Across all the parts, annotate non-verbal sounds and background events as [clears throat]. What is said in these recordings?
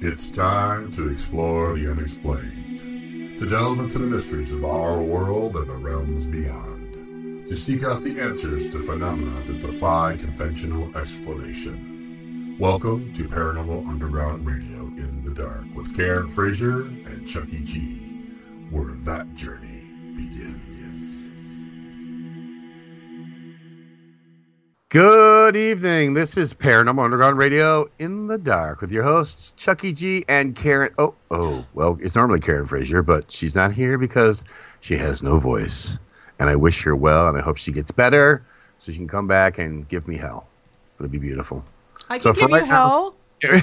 It's time to explore the unexplained, to delve into the mysteries of our world and the realms beyond, to seek out the answers to phenomena that defy conventional explanation. Welcome to Paranormal Underground Radio in the Dark with Karen Frazier and Chucky G, where that journey begins. Good evening. This is Paranormal Underground Radio in the Dark with your hosts Chucky G and Karen. Oh, oh, well, it's normally Karen Frazier, but she's not here because she has no voice. And I wish her well, and I hope she gets better so she can come back and give me hell. It'll be beautiful. I can So give for you right now- hell.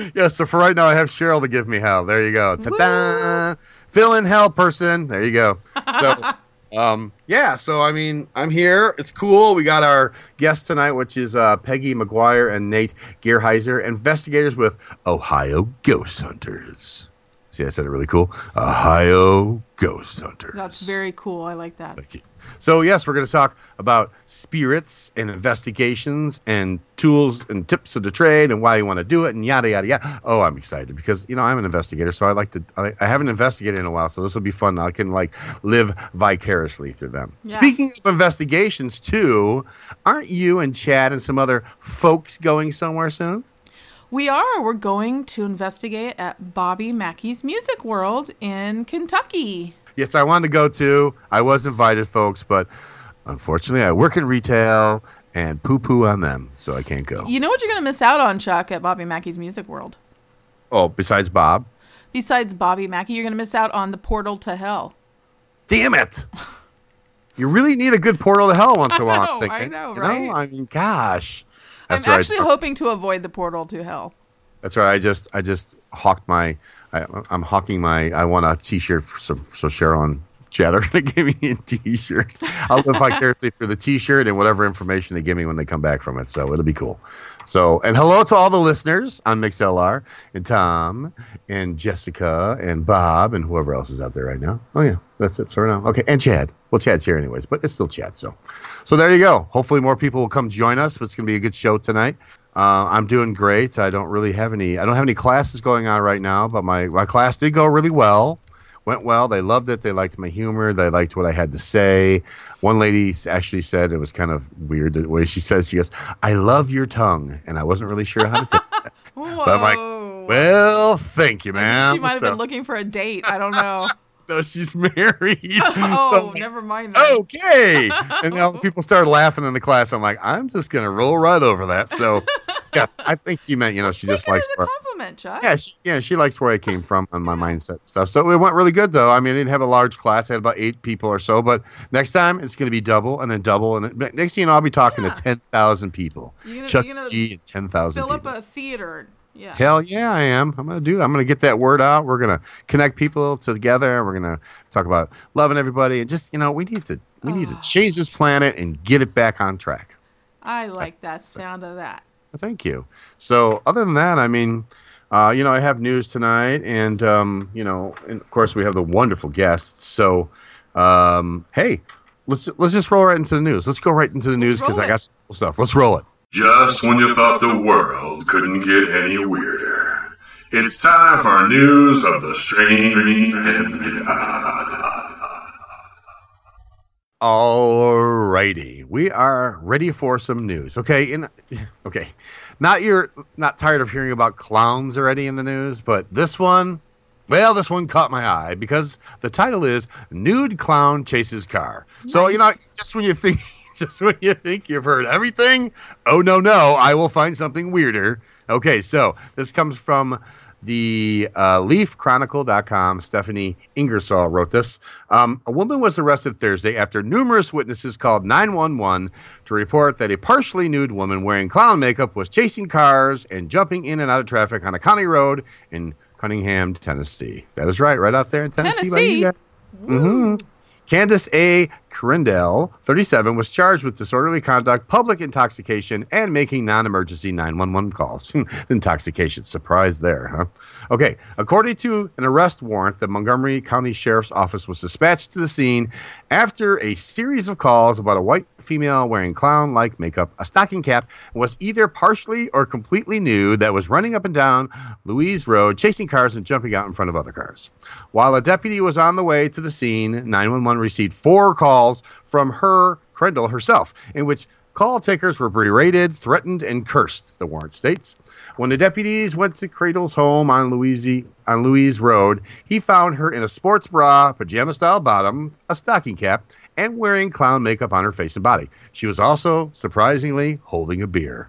[laughs] yeah, so for right now, I have Cheryl to give me hell. There you go. Ta-da! Fill in hell, person. There you go. So, [laughs] um, yeah. So I mean, I'm here. It's cool. We got our guest tonight, which is uh, Peggy McGuire and Nate Gearheiser, investigators with Ohio Ghost Hunters. See, I said it really cool. Ohio Ghost Hunters. That's very cool. I like that. Thank you. So yes, we're going to talk about spirits and investigations and tools and tips of the trade and why you want to do it and yada yada yada. Oh, I'm excited because you know I'm an investigator, so I like to. I, I haven't investigated in a while, so this will be fun. I can like live vicariously through them. Yeah. Speaking of investigations, too, aren't you and Chad and some other folks going somewhere soon? We are. We're going to investigate at Bobby Mackey's Music World in Kentucky. Yes, I wanted to go too. I was invited, folks, but unfortunately, I work in retail and poo poo on them, so I can't go. You know what you're going to miss out on, Chuck, at Bobby Mackey's Music World? Oh, besides Bob. Besides Bobby Mackey, you're going to miss out on the portal to hell. Damn it! You really need a good portal to hell once in a while. [laughs] I know, I know, You right? I mean, gosh. That's I'm actually hoping to avoid the portal to hell. That's right. I just, I just hawked my, I, I'm hawking my. I want a T-shirt for so, so and Chad are gonna [laughs] give me a T-shirt. I'll live vicariously through the T-shirt and whatever information they give me when they come back from it. So it'll be cool. So and hello to all the listeners on MixLR and Tom and Jessica and Bob and whoever else is out there right now. Oh yeah, that's it. So now, okay, and Chad. Well, Chad's here anyways, but it's still Chad. So, so there you go. Hopefully more people will come join us. It's gonna be a good show tonight. Uh, I'm doing great. I don't really have any. I don't have any classes going on right now, but my my class did go really well. Went well. They loved it. They liked my humor. They liked what I had to say. One lady actually said it was kind of weird the way she says. She goes, "I love your tongue," and I wasn't really sure how to say. that. [laughs] Whoa. I'm like, Well, thank you, man. she might have So- been looking for a date. I don't know. No, she's [laughs] married. [laughs] oh, So- never mind that. okay. and now the [laughs] people started laughing in the class. I'm like, I'm just gonna roll right over that. So, yes, I think she meant, you know, she Take just it likes. as a Where, compliment, Chuck. yeah, she, yeah, she likes where I came from on my mindset stuff. So it went really good, though. I mean, I didn't have a large class. I had about eight people or so. But next time it's gonna be double and then double, and then, next thing you know, I'll be talking Yeah. to ten thousand people. You're gonna, Chuck you're gonna G and ten thousand fill people. up a theater. Yeah. Hell yeah, I am. I'm gonna do. it. I'm gonna get that word out. We're gonna connect people together. We're gonna talk about loving everybody and just you know we need to we need to Ah. change this planet and get it back on track. I like that sound of that. Thank you. So other than that, I mean, uh, you know, I have news tonight, and um, you know, and of course we have the wonderful guests. So, um, hey, let's let's just roll right into the news. Let's go right into the news because I got some cool stuff. Let's roll it. Just when you thought the world couldn't get any weirder, it's time for news of the strange and the odd. Alrighty, we are ready for some news. Okay, in okay, not you're not tired of hearing about clowns already in the news, but this one, well, this one caught my eye because the title is "Nude Clown Chases Car." So you know, just when you think, [laughs] just when you think you've heard everything, oh no, no, I will find something weirder. Okay, so this comes from the uh, leafchronicle.com stephanie ingersoll wrote this um, a woman was arrested thursday after numerous witnesses called 911 to report that a partially nude woman wearing clown makeup was chasing cars and jumping in and out of traffic on a county road in cunningham tennessee that is right right out there in tennessee, Tennessee? guys. Mhm. Candace A. Crindell, 37, was charged with disorderly conduct, public intoxication, and making non emergency 911 calls. [laughs] intoxication. Surprise there, huh? Okay. According to an arrest warrant, the Montgomery County Sheriff's Office was dispatched to the scene after a series of calls about a white female wearing clown like makeup, a stocking cap, was either partially or completely nude that was running up and down Louise Road, chasing cars and jumping out in front of other cars. While a deputy was on the way to the scene, 911 received four calls from her, Crendell herself, in which call takers were berated, threatened, and cursed, the warrant states. When the deputies went to Cradle's home on Louise, on Louise Road, he found her in a sports bra, pajama style bottom, a stocking cap, and wearing clown makeup on her face and body. She was also, surprisingly, holding a beer.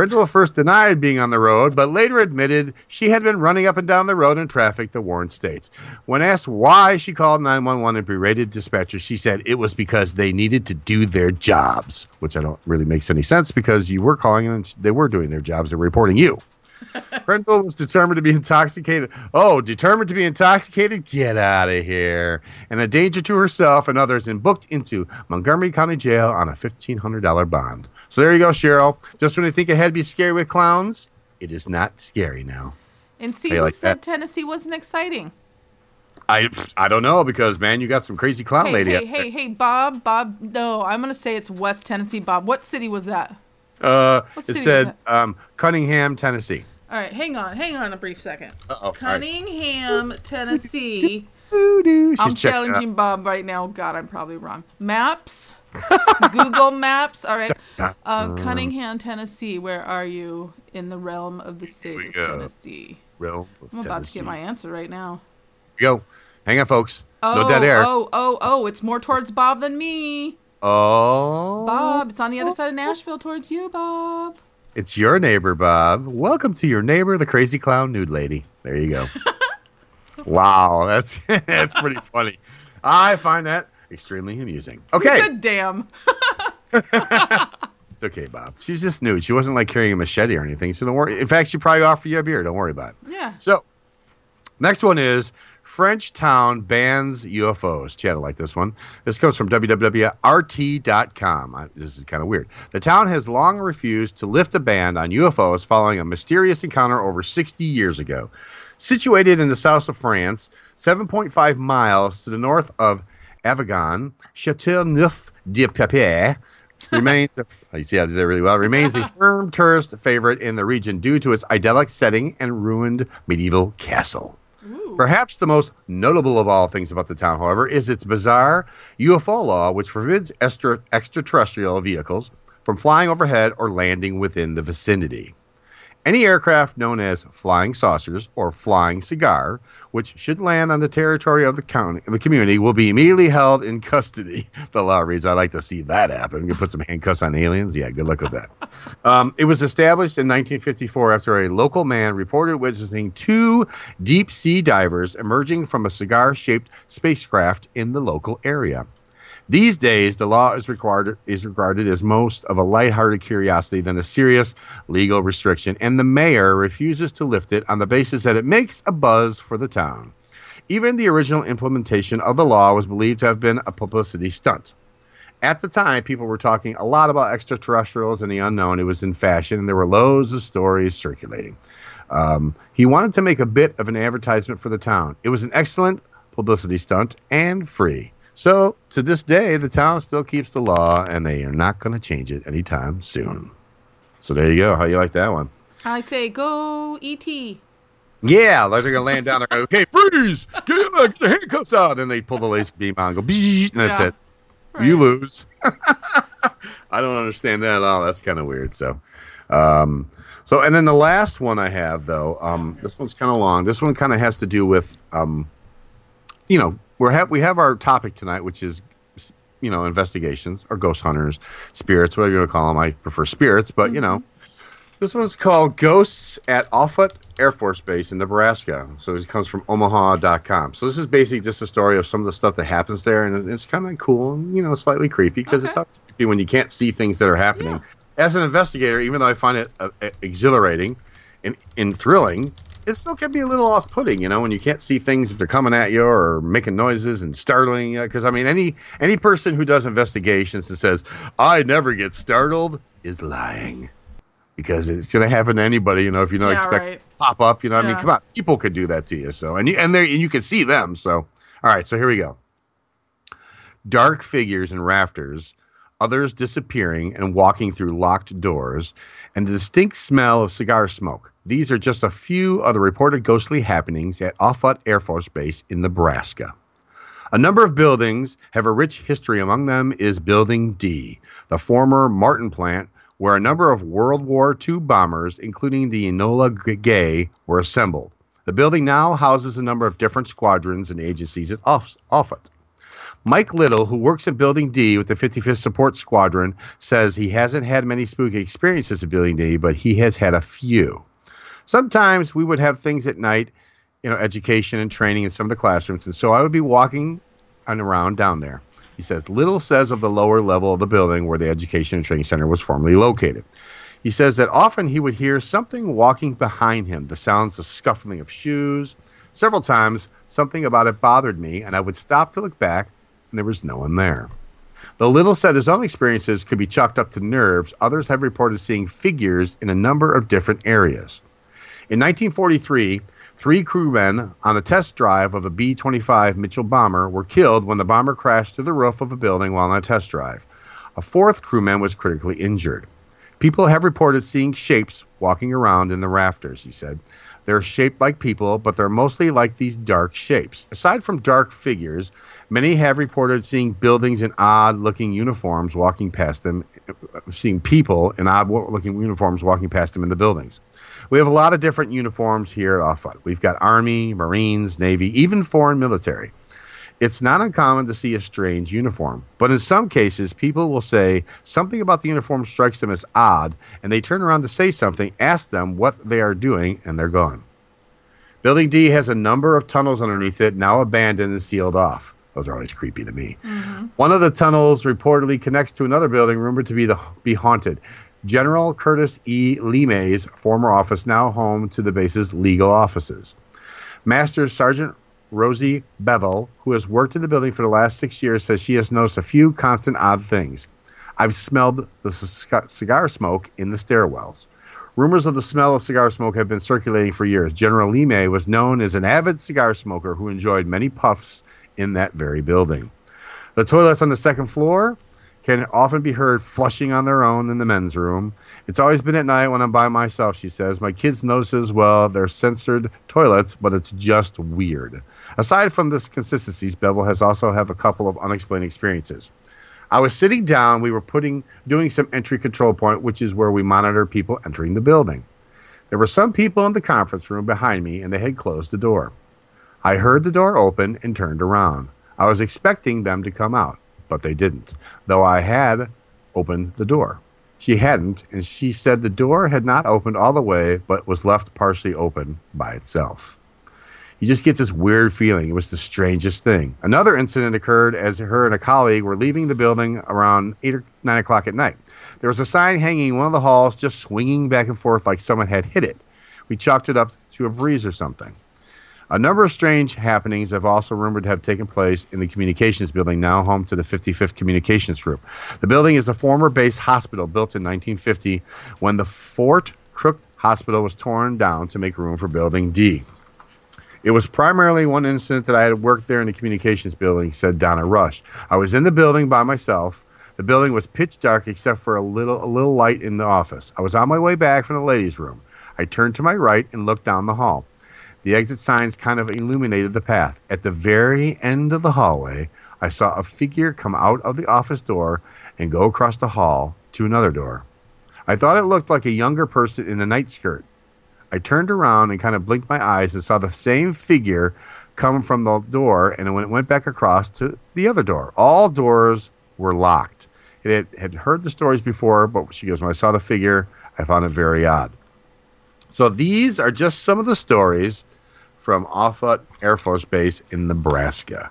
Crindle first denied being on the road, but later admitted she had been running up and down the road in traffic, the warrant states. When asked why she called 911 and berated dispatchers, she said it was because they needed to do their jobs, which I don't really makes any sense because you were calling and they were doing their jobs. They were reporting you. [laughs] Crendel was determined to be intoxicated. Oh, determined to be intoxicated? Get out of here. And a danger to herself and others and booked into Montgomery County Jail on a $1,500 bond. So there you go, Cheryl. Just when you think ahead be scary with clowns, it is not scary now. And see, you like said that? Tennessee wasn't exciting? I I don't know because man, you got some crazy clown Hey, lady. hey, hey, hey, Bob, Bob. No, I'm gonna say it's West Tennessee, Bob. What city was that? Uh, What it said um, Cunningham, Tennessee. All right, hang on, hang on a brief second. Uh-oh. Cunningham, Tennessee. Doo-doo. I'm checking it out. challenging Bob right now. God, I'm probably wrong. Maps, [laughs] Google Maps. All right, [laughs] uh, Cunningham, Tennessee. Where are you in the realm of the state of. Tennessee? Real with I'm about to get my answer right now. Go. Hang on, folks. Oh, no dead air. oh, oh, oh! It's more towards Bob than me. Oh. Bob, it's on the other side of Nashville towards you, Bob. It's your neighbor, Bob. Welcome to your neighbor, the crazy clown nude lady. There you go. [laughs] wow, that's [laughs] that's pretty funny. I find that extremely amusing. Okay, said damn? [laughs] it's okay, Bob. She's just nude. She wasn't like carrying a machete or anything. So don't worry. In fact, she probably offered you a beer. Don't worry about it. Yeah. So, next one is French town bans UFOs. Chad will like this one. This comes from www.rt.com. I- This is kind of weird. The town has long refused to lift a ban on UFOs following a mysterious encounter over 60 years ago. Situated in the south of France, 7.5 miles to the north of Avignon, Châteauneuf de Papier [laughs] remains you see how to say it really well. Remains a firm tourist favorite in the region due to its idyllic setting and ruined medieval castle. Perhaps the most notable of all things about the town, however, is its bizarre UFO law, which forbids extra- extraterrestrial vehicles from flying overhead or landing within the vicinity. Any aircraft known as flying saucers or flying cigar, which should land on the territory of the county, the community, will be immediately held in custody. [laughs] The law reads, "I'd like to see that happen. You put some handcuffs on aliens. Yeah, good luck with that." Um, it was established in 1954 after a local man reported witnessing two deep sea divers emerging from a cigar-shaped spacecraft in the local area. These days, the law is regarded is regarded as most of a lighthearted curiosity than a serious legal restriction, and the mayor refuses to lift it on the basis that it makes a buzz for the town. Even the original implementation of the law was believed to have been a publicity stunt. At the time, people were talking a lot about extraterrestrials and the unknown. It was in fashion, and there were loads of stories circulating. Um, he wanted to make a bit of an advertisement for the town. It was an excellent publicity stunt and free. So, to this day, the town still keeps the law, and they are not going to change it anytime soon. So, there you go. How you like that one? I say go ET. Yeah, like they're going to land down there. and go, Okay, freeze! Get in there, get the handcuffs out. And they pull the laser beam out and go, and that's Yeah. it. You lose. [laughs] I don't understand that at all. That's kind of weird. So, um, so and then the last one I have though, um, this one's kind of long. This one kind of has to do with, um, you know, we're have we have our topic tonight, which is, you know, investigations or ghost hunters, spirits, whatever you want to call them. I prefer spirits, but you know, this one's called Ghosts at Offutt Air Force Base in Nebraska. So it comes from Omaha.com. So this is basically just a story of some of the stuff that happens there, and it's kind of cool and you know slightly creepy because it's Okay. always creepy when you can't see things that are happening. Yeah. As an investigator, even though I find it uh, exhilarating and, and thrilling, it still can be a little off-putting, you know, when you can't see things if they're coming at you or making noises and startling you. Because I mean, any any person who does investigations and says I never get startled is lying, because it's going to happen to anybody, you know, if you don't Yeah, expect right. pop up. You know, I mean, come on, people could do that to you. So and you and there and you can see them. So all right, so here we go. Dark figures in rafters, others disappearing and walking through locked doors, and the distinct smell of cigar smoke. These are just a few of the reported ghostly happenings at Offutt Air Force Base in Nebraska. A number of buildings have a rich history. Among them is Building D, the former Martin plant, where a number of World War II bombers, including the Enola Gay, were assembled. The building now houses a number of different squadrons and agencies at Offutt. Mike Little, who works at Building D with the 55th Support Squadron, says he hasn't had many spooky experiences at Building D, but he has had a few. Sometimes we would have things at night, you know, education and training in some of the classrooms, and so I would be walking and around down there. He says Little says of the lower level of the building where the education and training center was formerly located. He says that often he would hear something walking behind him, the sounds of scuffling of shoes. Several times, something about it bothered me, and I would stop to look back, and there was no one there. Though Little said his own experiences could be chalked up to nerves, others have reported seeing figures in a number of different areas. In 1943, three crewmen on a test drive of a B 25 Mitchell bomber were killed when the bomber crashed through the roof of a building while on a test drive. A fourth crewman was critically injured. People have reported seeing shapes walking around in the rafters, he said. They're shaped like people, but they're mostly like these dark shapes. Aside from dark figures, many have reported seeing buildings in odd looking uniforms walking past them, uh, seeing people in odd looking uniforms walking past them in the buildings. We have a lot of different uniforms here at Offutt. We've got Army, Marines, Navy, even foreign military. It's not uncommon to see a strange uniform, but in some cases, people will say something about the uniform strikes them as odd, and they turn around to say something, ask them what they are doing, and they're gone. Building D has a number of tunnels underneath it, now abandoned and sealed off. Those are always creepy to me. Mm-hmm. One of the tunnels reportedly connects to another building rumored to be the be haunted. General Curtis E. LeMay's former office, now home to the base's legal offices. Master Sergeant Rosie Bevel, who has worked in the building for the last six years, says she has noticed a few constant odd things. I've smelled the cigar smoke in the stairwells. Rumors of the smell of cigar smoke have been circulating for years. General Lemay was known as an avid cigar smoker who enjoyed many puffs in that very building. The toilets on the second floor can often be heard flushing on their own in the men's room. It's always been at night when I'm by myself, she says. My kids notice as well they're censored toilets, but it's just weird. Aside from this consistencies, Bevel has also have a couple of unexplained experiences. I was sitting down, we were putting doing some entry control point, which is where we monitor people entering the building. There were some people in the conference room behind me and they had closed the door. I heard the door open and turned around. I was expecting them to come out, but they didn't, though I had opened the door. She hadn't, and she said the door had not opened all the way, but was left partially open by itself. You just get this weird feeling. It was the strangest thing. Another incident occurred as her and a colleague were leaving the building around 8 or 9 o'clock at night. There was a sign hanging in one of the halls, just swinging back and forth like someone had hit it. We chalked it up to a breeze or something. A number of strange happenings have also rumored to have taken place in the communications building, now home to the 55th Communications Group. The building is a former base hospital built in 1950 when the Fort Crook Hospital was torn down to make room for Building D. It was primarily one incident that I had worked there in the communications building, said Donna Rush. I was in the building by myself. The building was pitch dark except for a little a little light in the office. I was on my way back from the ladies' room. I turned to my right and looked down the hall. The exit signs kind of illuminated the path. At the very end of the hallway, I saw a figure come out of the office door and go across the hall to another door. I thought it looked like a younger person in a night skirt. I turned around and kind of blinked my eyes and saw the same figure come from the door and when it went back across to the other door. All doors were locked. It had, heard the stories before, but she goes, when I saw the figure, I found it very odd. So these are just some of the stories from Offutt Air Force Base in Nebraska.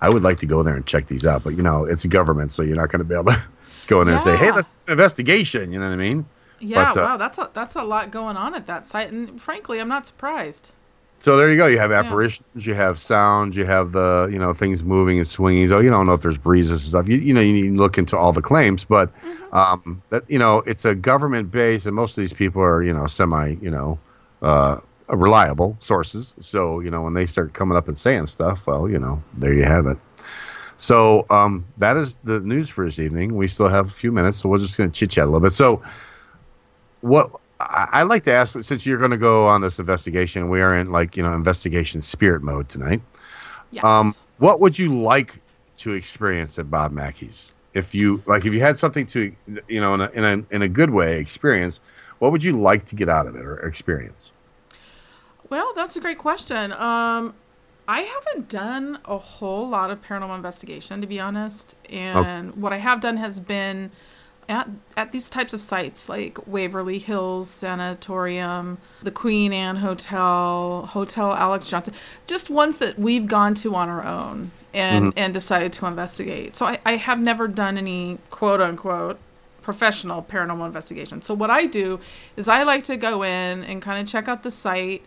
I would like to go there and check these out, but you know, it's government, so you're not going to be able to [laughs] just go in there and say, "Hey, Yeah. let's an investigation." You know what I mean? Yeah, But, uh, wow, that's a that's a lot going on at that site, and frankly, I'm not surprised. So there you go. You have apparitions, you have sounds, you have the you know things moving and swinging. So you don't know if there's breezes and stuff. You, you know you need to look into all the claims, but um, that you know it's a government base, and most of these people are you know semi you know uh, reliable sources. So you know when they start coming up and saying stuff, well you know there you have it. So um, that is the news for this evening. We still have a few minutes, so we're just going to chit chat a little bit. So what I I like to ask, since you're going to go on this investigation, we are in like you know investigation spirit mode tonight. Yes. Um, what would you like to experience at Bob Mackey's? If you like, if you had something to, you know, in a in a, in a good way experience, what would you like to get out of it or experience? Well, that's a great question. Um, I haven't done a whole lot of paranormal investigation, to be honest. And what I have done has been at at these types of sites like Waverly Hills Sanatorium, the Queen Anne Hotel, Hotel Alex Johnson, just ones that we've gone to on our own and mm-hmm. and decided to investigate. So I, I have never done any quote unquote professional paranormal investigation. So what I do is I like to go in and kind of check out the site.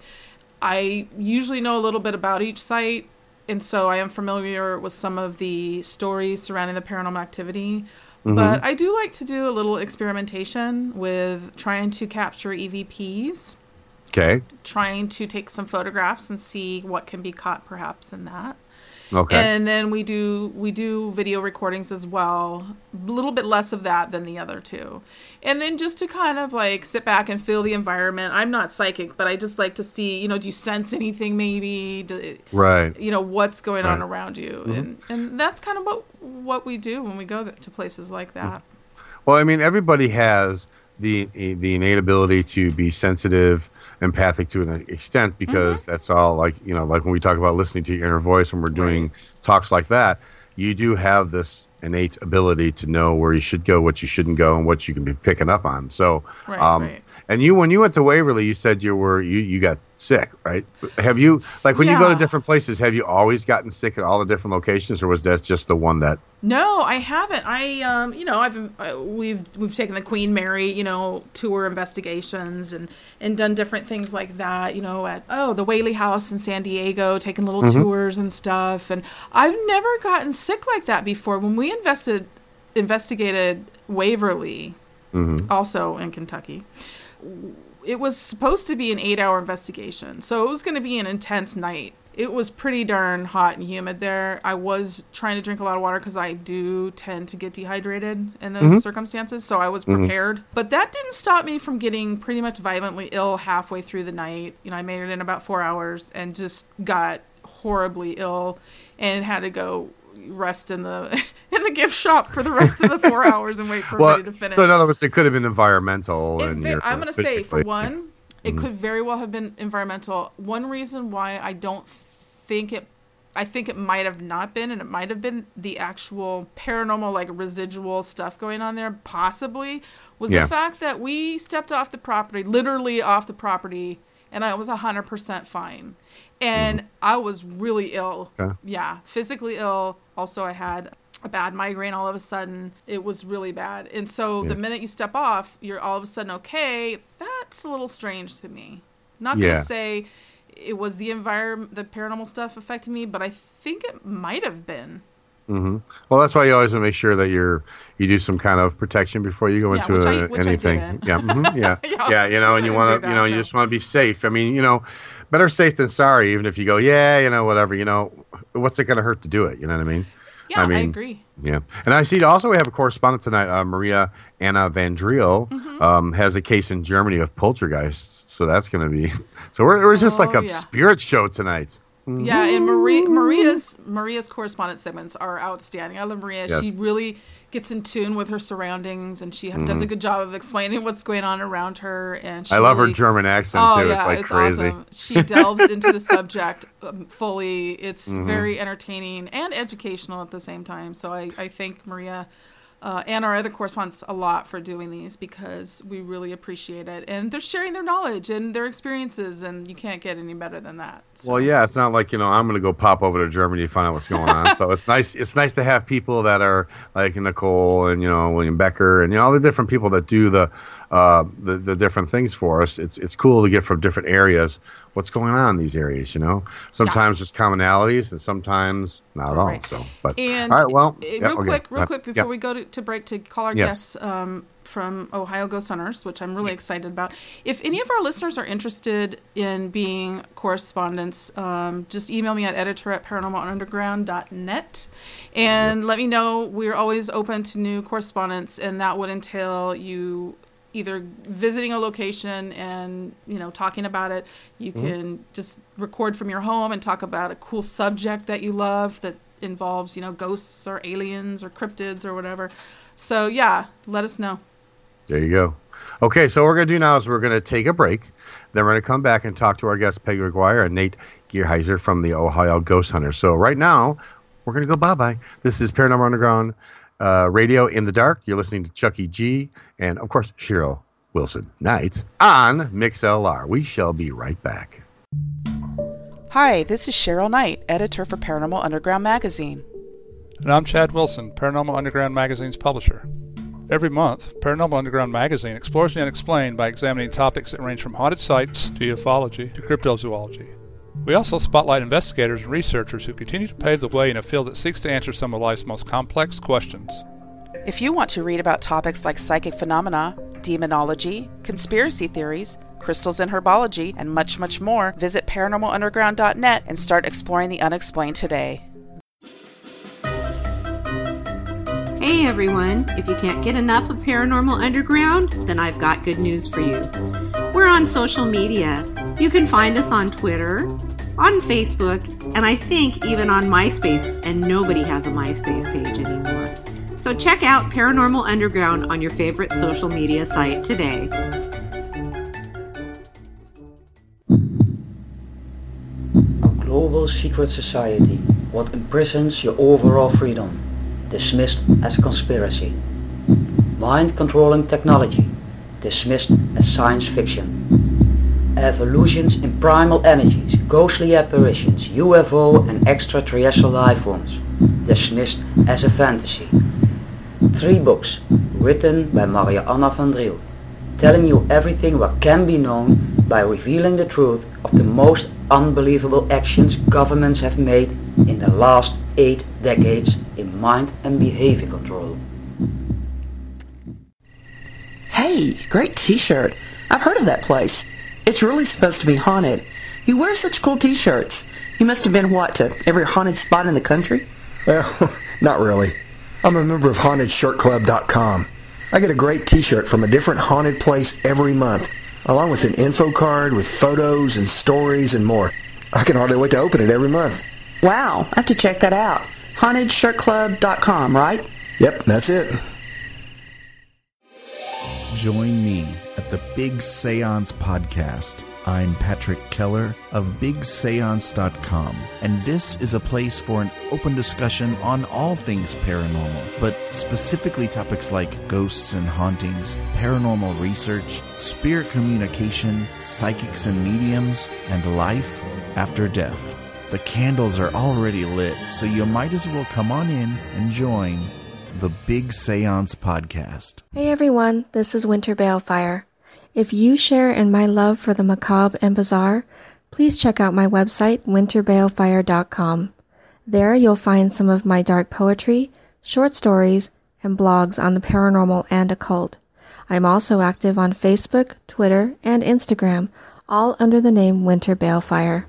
I usually know a little bit about each site, and so I am familiar with some of the stories surrounding the paranormal activity. But mm-hmm. I do like to do a little experimentation with trying to capture EVPs, Okay. trying to take some photographs and see what can be caught perhaps in that. Okay. And then we do we do video recordings as well. A little bit less of that than the other two. And then just to kind of like sit back and feel the environment. I'm not psychic, but I just like to see, you know, do you sense anything maybe? Do, right. you know, what's going on around you. Mm-hmm. And and that's kind of what what we do when we go to places like that. Mm-hmm. Well, I mean, everybody has the the innate ability to be sensitive, empathic to an extent, because that's all like you know, like when we talk about listening to your inner voice when we're doing talks like that, you do have this innate ability to know where you should go, what you shouldn't go, and what you can be picking up on. So, Right, um, right. And you when you went to Waverly, you said you were you you got sick, right? Have you like when you go to different places, have you always gotten sick at all the different locations, or was that just the one that? No, I haven't. I um, you know, I've uh, we've we've taken the Queen Mary, you know, tour investigations and and done different things like that. You know, at oh the Whaley House in San Diego, taking little tours and stuff. And I've never gotten sick like that before. When we invested investigated Waverly, also in Kentucky, it was supposed to be an eight hour investigation. So it was going to be an intense night. It was pretty darn hot and humid there. I was trying to drink a lot of water because I do tend to get dehydrated in those mm-hmm. circumstances. So I was mm-hmm. prepared. But that didn't stop me from getting pretty much violently ill halfway through the night. You know, I made it in about four hours and just got horribly ill and had to go rest in the [laughs] in the gift shop for the rest of the four [laughs] hours and wait for Well, everybody to finish. so in other words, it could have been environmental. It and I'm going to say, for one, it Mm-hmm. could very well have been environmental. One reason why I don't think it, I think it might have not been, and it might have been the actual paranormal, like residual stuff going on there, possibly, was Yeah. the fact that we stepped off the property, literally off the property, and I was 100% fine. And I was really ill. Okay. Yeah, physically ill. Also, I had a bad migraine all of a sudden. It was really bad. And so the minute you step off, you're all of a sudden okay. That's a little strange to me. Not going to say it was the environment, the paranormal stuff affecting me, but I think it might have been. Hmm Well, that's why you always want to make sure that you're you do some kind of protection before you go Yeah, into a, I anything. yeah, mhm, yeah, [laughs] Yeah, yeah. You know, and you want to, you know, you just want to be safe. I mean, you know, better safe than sorry. Even if you go, yeah, you know, whatever. You know, what's it going to hurt to do it? You know what I mean? Yeah, I, mean, I agree. Yeah, and I see also we have a correspondent tonight, uh, Maria Anna Van Driel, Mm-hmm. um, has a case in Germany of poltergeists. So that's going to be. [laughs] So we're, we're just like Oh, a yeah. spirit show tonight. Yeah, and Maria, Maria's Maria's correspondent segments are outstanding. I love Maria. She really gets in tune with her surroundings, and she Mm-hmm. does a good job of explaining what's going on around her. And she I love her German accent Oh too. yeah, it's like it's crazy. awesome. She delves into the [laughs] subject um, fully. It's Mm-hmm. very entertaining and educational at the same time. So I, I thank Maria uh, and our other correspondents a lot for doing these because we really appreciate it. And they're sharing their knowledge and their experiences, and you can't get any better than that. So. Well, yeah, it's not like you know I'm going to go pop over to Germany to find out what's going on. [laughs] so it's nice. It's nice to have people that are like Nicole and you know William Becker and you know all the different people that do the uh, the the different things for us. It's it's cool to get from different areas what's going on in these areas. You know, sometimes yeah. there's commonalities and sometimes not at all. Right. So, but and all right, well, uh, yeah, real okay. quick, real quick before yeah. we go to, to, break to call our yes. guests um, from Ohio Ghost Hunters, which I'm really yes. excited about. If any of our listeners are interested in being correspondents, um, just email me at editor at paranormalunderground.net and yep. let me know. We're always open to new correspondents, and that would entail you either visiting a location and you know talking about it you mm-hmm. can just record from your home and talk about a cool subject that you love that involves you know ghosts or aliens or cryptids or whatever so yeah let us know there you go okay so what we're going to do now is we're going to take a break then we're going to come back and talk to our guests peggy mcguire and nate gearheiser from the ohio ghost hunters so right now we're going to go bye-bye this is paranormal underground uh, radio in the dark. You're listening to Chucky G and, of course, Cheryl Wilson Knight on MixLR. We shall be right back. Hi, this is Cheryl Knight, editor for Paranormal Underground magazine. And I'm Chad Wilson, Paranormal Underground magazine's publisher. Every month, Paranormal Underground magazine explores the unexplained by examining topics that range from haunted sites to ufology to cryptozoology. We also spotlight investigators and researchers who continue to pave the way in a field that seeks to answer some of life's most complex questions. If you want to read about topics like psychic phenomena, demonology, conspiracy theories, crystals and herbology, and much, much more, visit paranormalunderground.net and start exploring the unexplained today. Hey everyone! If you can't get enough of Paranormal Underground, then I've got good news for you. We're on social media. You can find us on Twitter, on Facebook, and I think even on MySpace, and nobody has a MySpace page anymore. So check out Paranormal Underground on your favorite social media site today. Global secret society, what imprisons your overall freedom dismissed as a conspiracy. Mind controlling technology, dismissed as science fiction. Evolutions in primal energies, ghostly apparitions, UFO and extraterrestrial life forms, dismissed as a fantasy. Three books, written by Mariana van Driel, telling you everything what can be known by revealing the truth of the most unbelievable actions governments have made in the last eight decades in mind and behavior control. Hey, great t-shirt. I've heard of that place. It's really supposed to be haunted. You wear such cool t-shirts. You must have been, what, to every haunted spot in the country? Well, [laughs] not really. I'm a member of HauntedShirtClub.com. I get a great t-shirt from a different haunted place every month, along with an info card with photos and stories and more. I can hardly wait to open it every month. Wow, I have to check that out. HauntedShirtClub.com, right? Yep, that's it. Join me at the Big Seance Podcast. I'm Patrick Keller of BigSeance.com, and this is a place for an open discussion on all things paranormal, but specifically topics like ghosts and hauntings, paranormal research, spirit communication, psychics and mediums, and life after death. The candles are already lit, so you might as well come on in and join the Big Seance Podcast. Hey everyone, this is Winter Balefire. If you share in my love for the macabre and bizarre, please check out my website, winterbalefire.com. There you'll find some of my dark poetry, short stories, and blogs on the paranormal and occult. I'm also active on Facebook, Twitter, and Instagram, all under the name Winter Balefire.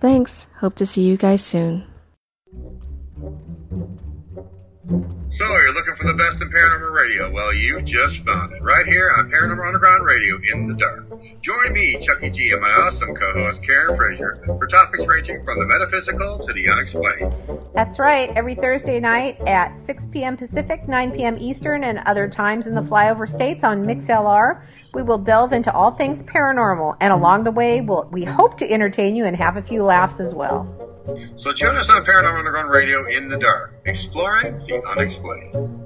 Thanks. Hope to see you guys soon. So, you're looking for the best in paranormal radio? Well, you just found it. Right here on Paranormal Underground Radio in the Dark. Join me, Chucky G, and my awesome co host, Karen Frazier, for topics ranging from the metaphysical to the unexplained. That's right. Every Thursday night at 6 p.m. Pacific, 9 p.m. Eastern, and other times in the flyover states on MixLR, we will delve into all things paranormal. And along the way, we'll, we hope to entertain you and have a few laughs as well. So join us on Paranormal Underground Radio in the Dark, exploring the unexplained.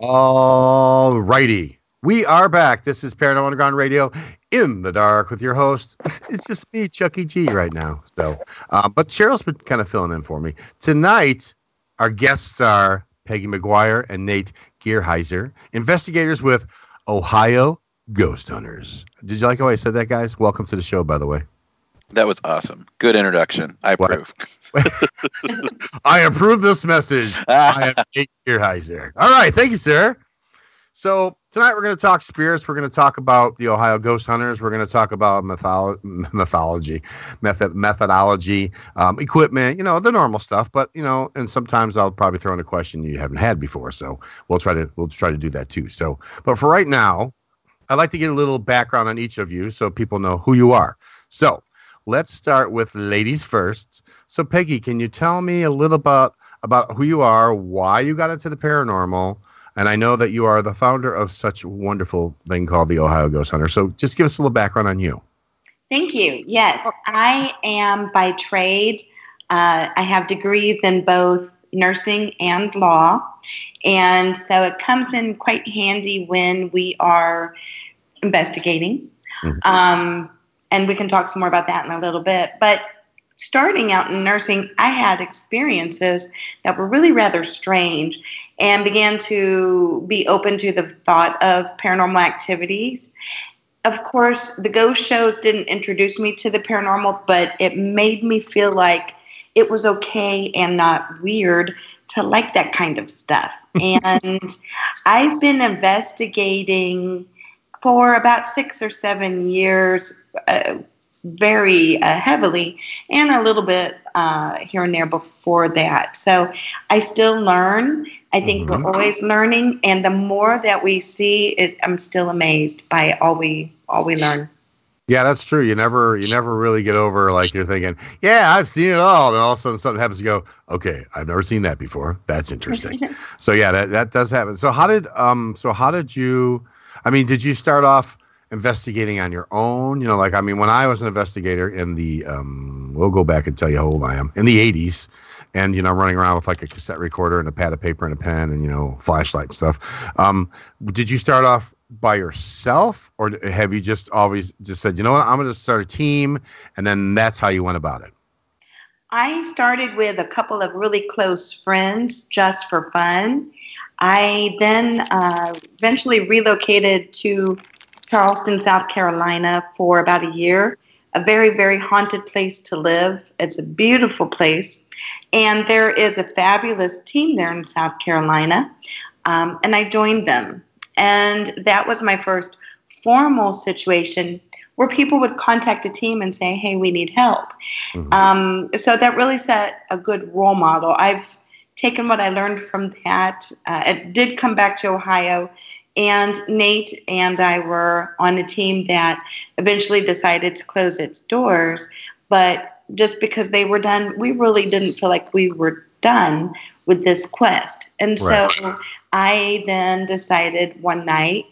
All righty. We are back. This is Paranormal Underground Radio in the dark with your host. [laughs] It's just me, Chucky G, right now. So, uh, but Cheryl's been kind of filling in for me tonight. Our guests are Peggy McGuire and Nate Gearheiser, investigators with Ohio Ghost Hunters. Did you like how I said that, guys? Welcome to the show, by the way. That was awesome. Good introduction. I approve. [laughs] I approve this message. [laughs] I am Nate Gearheiser. All right. Thank you, sir. So tonight we're going to talk spirits. We're going to talk about the Ohio Ghost Hunters. We're going to talk about mytholo- mythology, method, methodology, um, equipment. You know the normal stuff. But you know, and sometimes I'll probably throw in a question you haven't had before. So we'll try to we'll try to do that too. So, but for right now, I'd like to get a little background on each of you so people know who you are. So let's start with ladies first. So Peggy, can you tell me a little about about who you are, why you got into the paranormal? And I know that you are the founder of such a wonderful thing called the Ohio Ghost Hunter. So just give us a little background on you. Thank you. Yes, I am by trade. Uh, I have degrees in both nursing and law. And so it comes in quite handy when we are investigating. Mm-hmm. Um, and we can talk some more about that in a little bit. But starting out in nursing, I had experiences that were really rather strange and began to be open to the thought of paranormal activities. Of course, the ghost shows didn't introduce me to the paranormal, but it made me feel like it was okay and not weird to like that kind of stuff. [laughs] and I've been investigating for about six or seven years. Uh, very uh, heavily and a little bit uh, here and there before that. So I still learn. I think mm-hmm. we're always learning, and the more that we see, it, I'm still amazed by all we all we learn. Yeah, that's true. You never you never really get over like you're thinking, yeah, I've seen it all, and all of a sudden something happens. You go, okay, I've never seen that before. That's interesting. [laughs] so yeah, that that does happen. So how did um so how did you? I mean, did you start off? investigating on your own. You know, like I mean, when I was an investigator in the, um, we'll go back and tell you how old I am in the '80s, and you know, running around with like a cassette recorder and a pad of paper and a pen and you know, flashlight and stuff. Um, did you start off by yourself, or have you just always just said, you know what, I'm going to start a team, and then that's how you went about it? I started with a couple of really close friends just for fun. I then uh, eventually relocated to Charleston, South Carolina for about a year. A very, very haunted place to live. It's a beautiful place. And there is a fabulous team there in South Carolina. Um, and I joined them. And that was my first formal situation where people would contact a team and say, hey, we need help. Mm-hmm. Um, so that really set a good role model. I've taken what I learned from that. Uh, it did come back to Ohio and Nate and I were on a team that eventually decided to close its doors. But just because they were done, we really didn't feel like we were done with this quest. And right. so I then decided one night,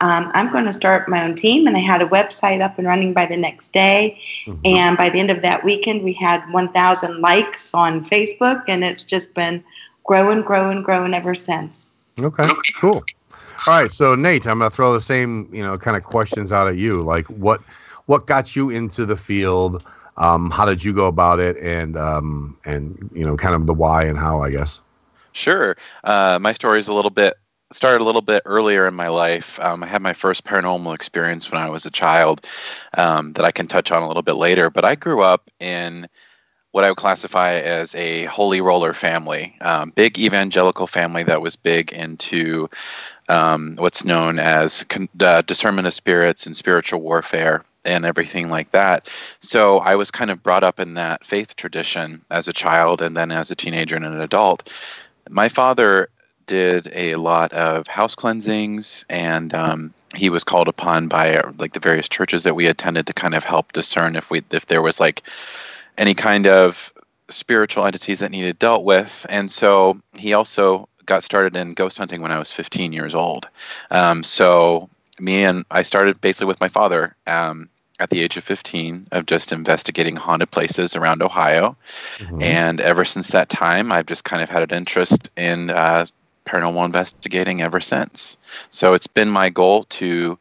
um, I'm going to start my own team. And I had a website up and running by the next day. Mm-hmm. And by the end of that weekend, we had 1,000 likes on Facebook. And it's just been growing, growing, growing ever since. Okay, cool. All right, so Nate, I'm gonna throw the same you know kind of questions out at you. Like, what what got you into the field? Um, how did you go about it? And um, and you know, kind of the why and how, I guess. Sure. Uh, my story is a little bit started a little bit earlier in my life. Um, I had my first paranormal experience when I was a child um, that I can touch on a little bit later. But I grew up in what I would classify as a holy roller family, um, big evangelical family that was big into um, what's known as con- uh, discernment of spirits and spiritual warfare and everything like that. So I was kind of brought up in that faith tradition as a child and then as a teenager and an adult. My father did a lot of house cleansings and um, he was called upon by uh, like the various churches that we attended to kind of help discern if we if there was like any kind of spiritual entities that needed dealt with and so he also got started in ghost hunting when I was 15 years old. Um, so me and I started basically with my father. Um, at the age of 15 of just investigating haunted places around Ohio. And ever since that time, I've just kind of had an interest in uh, paranormal investigating ever since. So it's been my goal to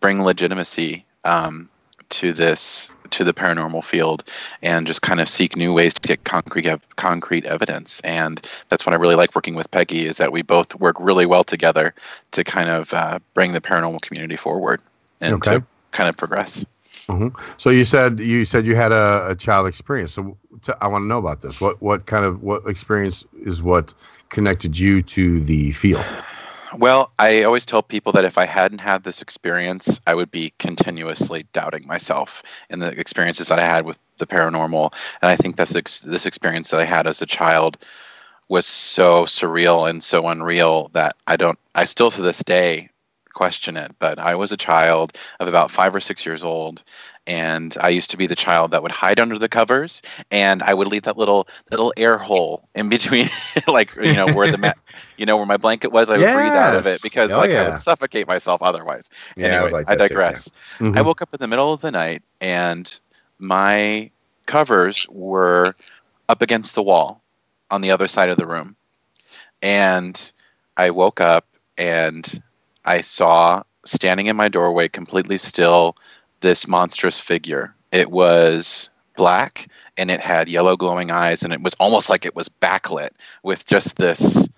bring legitimacy um, to this to the paranormal field and just kind of seek new ways to get concrete ev- concrete evidence and that's what I really like working with Peggy is that we both work really well together to kind of uh, bring the paranormal community forward and Okay. to kind of progress. Hmm So you said you said you had a, a child experience. So t- I want to know about this. What what kind of what experience is what connected you to the field? Well, I always tell people that if I hadn't had this experience, I would be continuously doubting myself and the experiences that I had with the paranormal. And I think that's this experience that I had as a child was so surreal and so unreal that I don't, I still to this day question it. But I was a child of about five or six years old. And I used to be the child that would hide under the covers, and I would leave that little little air hole in between, [laughs] like you know where the ma- [laughs] you know where my blanket was. I would breathe out of it because Oh, like I yeah. would suffocate myself otherwise. Yeah, I Anyways, like I that too, yeah. digress. Mhm. I woke up in the middle of the night, and my covers were up against the wall on the other side of the room, and I woke up and I saw standing in my doorway, completely still, this monstrous figure. It was black and it had yellow glowing eyes, and it was almost like it was backlit with just this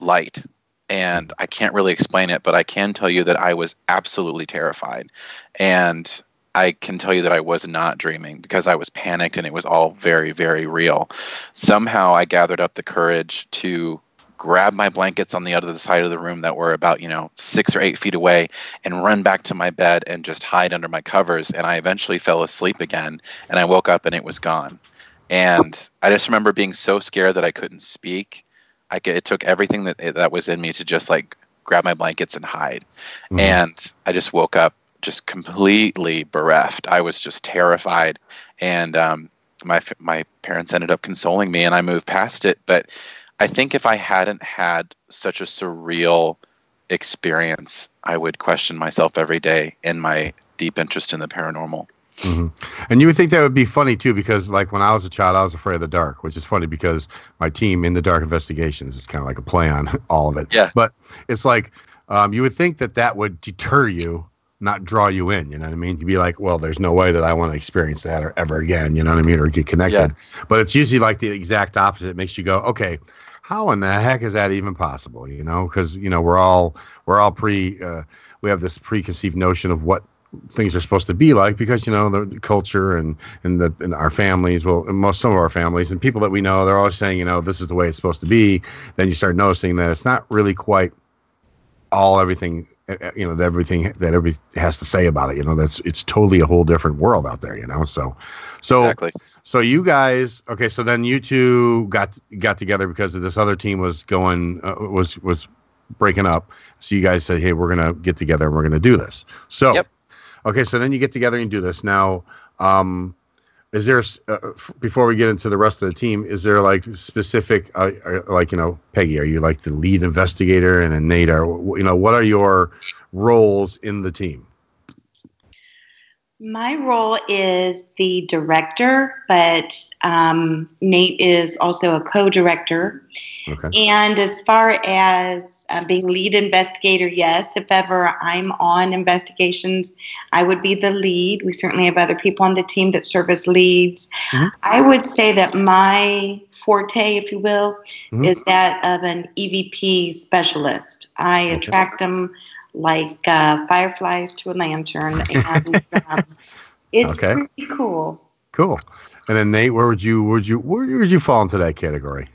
light. And I can't really explain it, but I can tell you that I was absolutely terrified. And I can tell you that I was not dreaming because I was panicked and it was all very, very real. Somehow I gathered up the courage to grab my blankets on the other side of the room that were about, you know, six or eight feet away and run back to my bed and just hide under my covers. And I eventually fell asleep again and I woke up and it was gone. And I just remember being so scared that I couldn't speak. I c- it took everything that that was in me to just like grab my blankets and hide. And I just woke up just completely bereft. I was just terrified, and um, my my parents ended up consoling me, and I moved past it. But I think if I hadn't had such a surreal experience, I would question myself every day in my deep interest in the paranormal. hmm And you would think that would be funny too, because like when I was a child, I was afraid of the dark, which is funny because my team in the Dark Investigations is kind of like a play on [laughs] all of it. Yeah. But it's like um, you would think that that would deter you, not draw you in. You know what I mean? You'd be like, well, there's no way that I want to experience that or ever again. You know what I mean? Or get connected. Yeah. But it's usually like the exact opposite. It makes you go, okay. How in the heck is that even possible? You know, because you know we're all we're all pre uh, we have this preconceived notion of what things are supposed to be like because you know the, the culture and and the and our families well most some of our families and people that we know they're always saying you know this is the way it's supposed to be then you start noticing that it's not really quite all everything you know that everything that everybody has to say about it you know that's it's totally a whole different world out there you know so so Exactly. So you guys okay so then you two got got together because this other team was going uh, was was breaking up. So you guys said hey we're gonna get together and we're gonna do this. So okay so then you get together and do this. Now um is there uh, f- before we get into the rest of the team is there like specific uh, uh, like you know peggy are you like the lead investigator and then nate are you know what are your roles in the team My role is the director, but um, Nate is also a co director. okay And as far as uh, being lead investigator, yes, if ever I'm on investigations, I would be the lead. We certainly have other people on the team that serve as leads. I would say that my forte, if you will, Mhm. is that of an EVP specialist. I attract them like uh, fireflies to a lantern, and [laughs] um, it's Okay. pretty cool. cool and then nate where would you where would you where would you fall into that category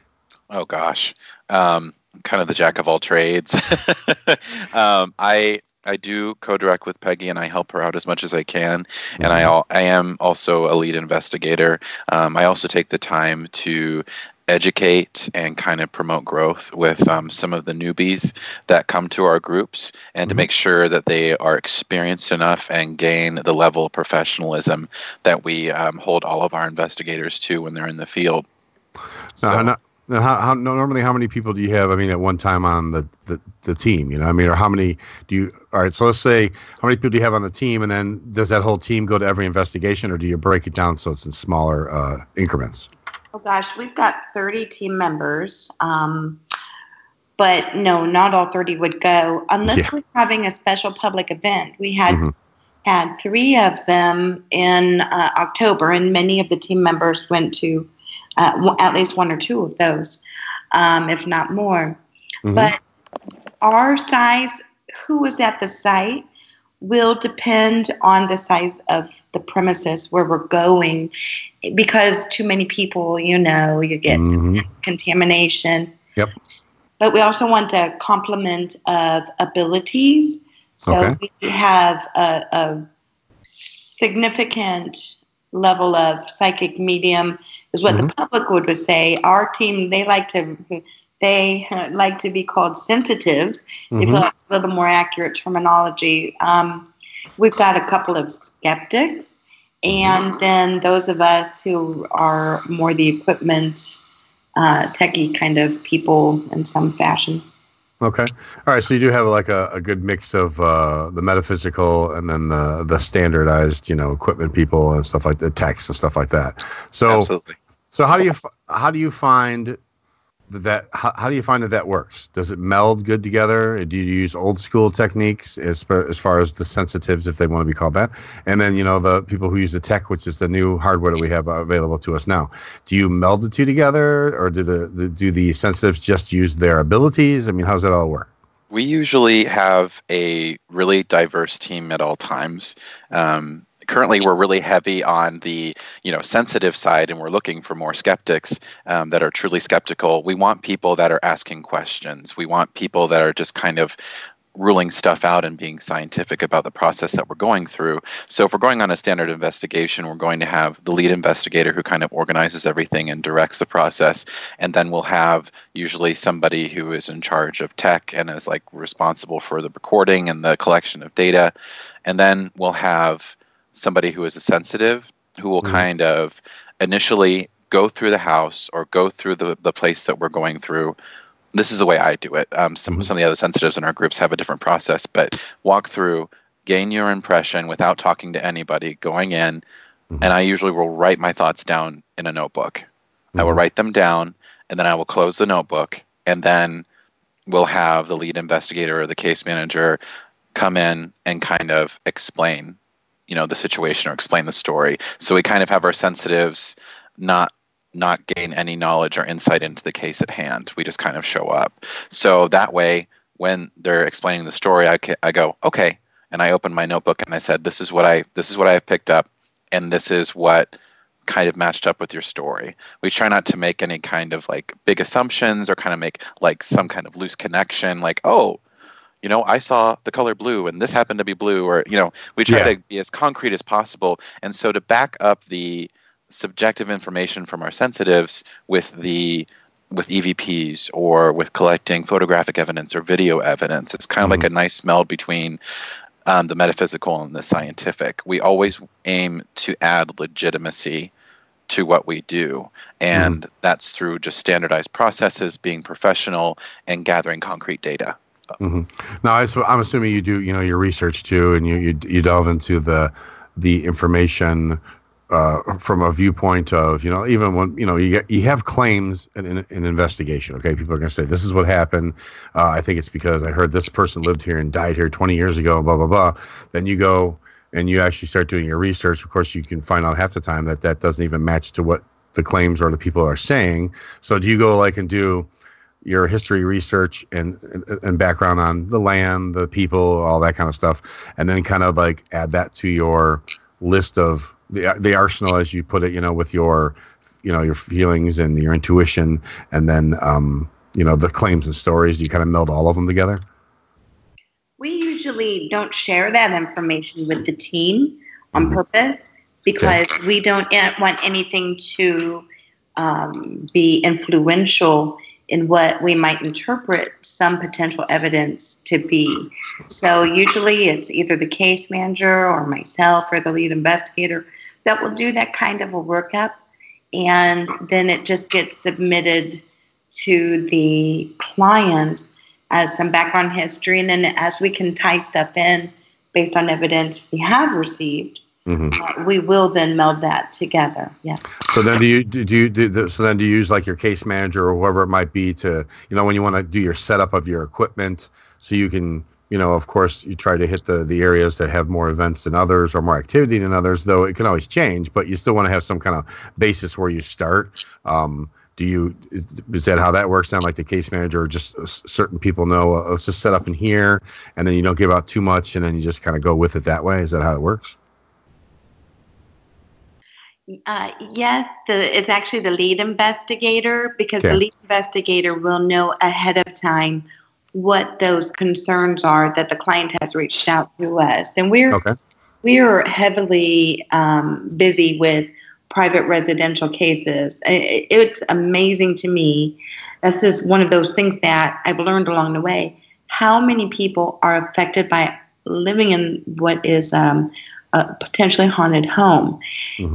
Oh gosh, um, kind of the jack of all trades. [laughs] um, I I do co-direct with Peggy, and I help her out as much as I can. And I al- I am also a lead investigator. Um, I also take the time to educate and kind of promote growth with um, some of the newbies that come to our groups and to make sure that they are experienced enough and gain the level of professionalism that we um, hold all of our investigators to when they're in the field. Now, how, how normally how many people do you have? I mean, at one time on the, the, the team, you know, I mean, or how many do you? All right, so let's say how many people do you have on the team, and then does that whole team go to every investigation, or do you break it down so it's in smaller uh, increments? Oh gosh, we've got 30 team members. Um, but no, not all 30 would go unless Yeah. we're having a special public event. We had Mhm. had three of them in uh, October, and many of the team members went to uh, w- at least one or two of those, um, if not more. Mhm. But our size, who is at the site, will depend on the size of the premises where we're going. Because too many people, you know, you get Mhm. contamination. Yep. But we also want a complement of abilities. So Okay. we have a, a significant level of psychic medium, is what the public would say. Our team, they like to. They like to be called sensitives. They Mhm. feel like a little more accurate terminology. Um, we've got a couple of skeptics, and then those of us who are more the equipment uh, techie kind of people in some fashion. Okay. All right. So you do have like a, a good mix of uh, the metaphysical and then the the standardized, you know, equipment people and stuff like the techs and stuff like that. So Absolutely. So how do you how do you find that, how, how do you find that that works? Does it meld good together? Do you use old school techniques as as far as the sensitives, if they want to be called that, and then you know the people who use the tech, which is the new hardware that we have available to us now? Do you meld the two together, or do the, the do the sensitives just use their abilities? I mean, how's that all work? We usually have a really diverse team at all times. Um, currently, we're really heavy on the you know sensitive side, and we're looking for more skeptics um, that are truly skeptical. We want people that are asking questions. We want people that are just kind of ruling stuff out and being scientific about the process that we're going through. So if we're going on a standard investigation, we're going to have the lead investigator who kind of organizes everything and directs the process, and then we'll have usually somebody who is in charge of tech and is like responsible for the recording and the collection of data, and then we'll have somebody who is a sensitive who will Mhm. kind of initially go through the house or go through the, the place that we're going through this is the way I do it. Um, some some of the other sensitives in our groups have a different process, but walk through, gain your impression without talking to anybody, going in, and I usually will write my thoughts down in a notebook. I will write them down, and then I will close the notebook, and then we'll have the lead investigator or the case manager come in and kind of explain, you know, the situation or explain the story. So we kind of have our sensitives not not gain any knowledge or insight into the case at hand. We just kind of show up. So that way, when they're explaining the story, I, ca- I go, okay, and I open my notebook and I said, this is what I this is what I have picked up, and this is what kind of matched up with your story. We try not to make any kind of like big assumptions or kind of make like some kind of loose connection, like oh. You know, I saw the color blue and this happened to be blue, or, you know, we try Yeah. to be as concrete as possible. And so to back up the subjective information from our sensitives with the with EVPs or with collecting photographic evidence or video evidence. It's kind of like a nice meld between um, the metaphysical and the scientific. We always aim to add legitimacy to what we do, and that's through just standardized processes, being professional, and gathering concrete data. Hmm Now, I, I'm assuming you do, you know, your research too, and you you, you delve into the the information uh, from a viewpoint of, you know, even when you know you get, you have claims in, in an investigation. Okay, people are going to say this is what happened. Uh, I think it's because I heard this person lived here and died here 20 years ago. Blah blah blah. Then you go and you actually start doing your research. Of course, you can find out half the time that that doesn't even match to what the claims or the people are saying. So do you go like and do your history research and, and and background on the land, the people, all that kind of stuff, and then kind of like add that to your list of the the arsenal, as you put it, you know, with your you know your feelings and your intuition, and then um, you know the claims and stories. You kind of meld all of them together. We usually don't share that information with the team on purpose because we don't eh, want anything to um, be influential in what we might interpret some potential evidence to be. So usually it's either the case manager or myself or the lead investigator that will do that kind of a workup and then it just gets submitted to the client as some background history, and then as we can tie stuff in based on evidence we have received, Mhm. uh, we will then meld that together. Yes. So then, do you do you do so then do you use like your case manager or whoever it might be to you know when you want to do your setup of your equipment so you can you know of course you try to hit the the areas that have more events than others or more activity than others though it can always change but you still want to have some kind of basis where you start. Um, do you is, is that how that works now? Like the case manager, or just certain people know uh, let's just set up in here, and then you don't give out too much, and then you just kind of go with it that way. Is that how it works? Uh, yes, the, it's actually the lead investigator because Okay. the lead investigator will know ahead of time what those concerns are that the client has reached out to us, and we're Okay. we are heavily um, busy with private residential cases. I- I- It's amazing to me. This is one of those things that I've learned along the way. How many people are affected by living in what is um, a potentially haunted home?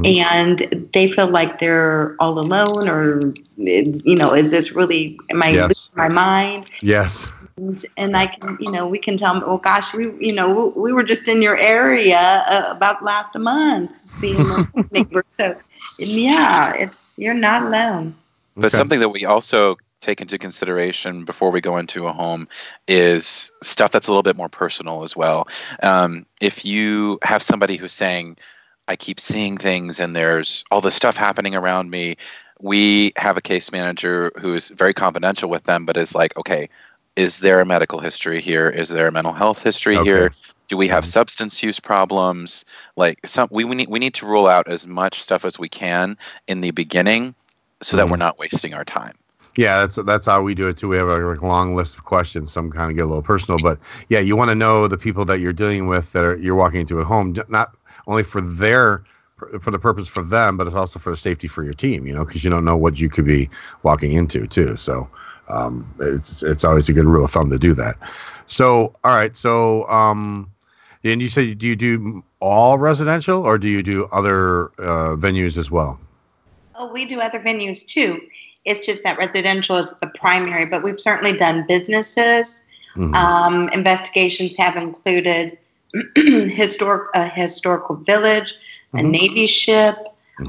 And they feel like they're all alone, or, you know, is this really, am I Yes. losing my mind? Yes. and, and I can, you know, we can tell them, oh gosh, we, you know, we, we were just in your area uh, about last month, seeing the [laughs] neighbor. So, yeah, it's you're not alone. But something that we also take into consideration before we go into a home is stuff that's a little bit more personal as well. Um, if you have somebody who's saying, I keep seeing things and there's all this stuff happening around me, we have a case manager who is very confidential with them, but is like, okay, is there a medical history here? Is there a mental health history here? Do we have substance use problems? Like some, we, we need we need to rule out as much stuff as we can in the beginning, so that we're not wasting our time. Yeah, that's that's how we do it too. We have a like, long list of questions. Some kind of get a little personal, but yeah, you want to know the people that you're dealing with that are you're walking into at home, not only for their for the purpose for them, but it's also for the safety for your team. You know, because you don't know what you could be walking into too. So um, it's it's always a good rule of thumb to do that. So all right, so um, and you said do you do all residential or do you do other uh, venues as well? Oh, we do other venues too. It's just that residential is the primary, but we've certainly done businesses. Mhm. Um, investigations have included [clears throat] historic a historical village, a Mhm. navy ship,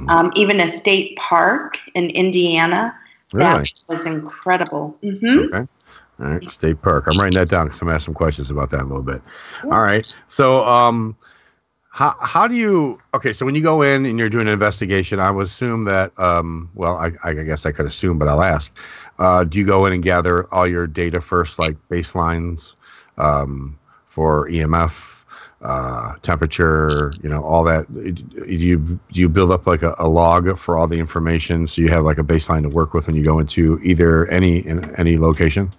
um, even a state park in Indiana. That was incredible. hmm Okay. All right, State Park. I'm writing that down because I'm gonna ask some questions about that in a little bit. All right. So, um, how how do you? Okay, so when you go in and you're doing an investigation, I would assume that. Um, well, I, I guess I could assume, but I'll ask. Uh, do you go in and gather all your data first, like baselines um, for EMF, uh, temperature, you know, all that? Do you do you build up like a, a log for all the information so you have like a baseline to work with when you go into either any in any location?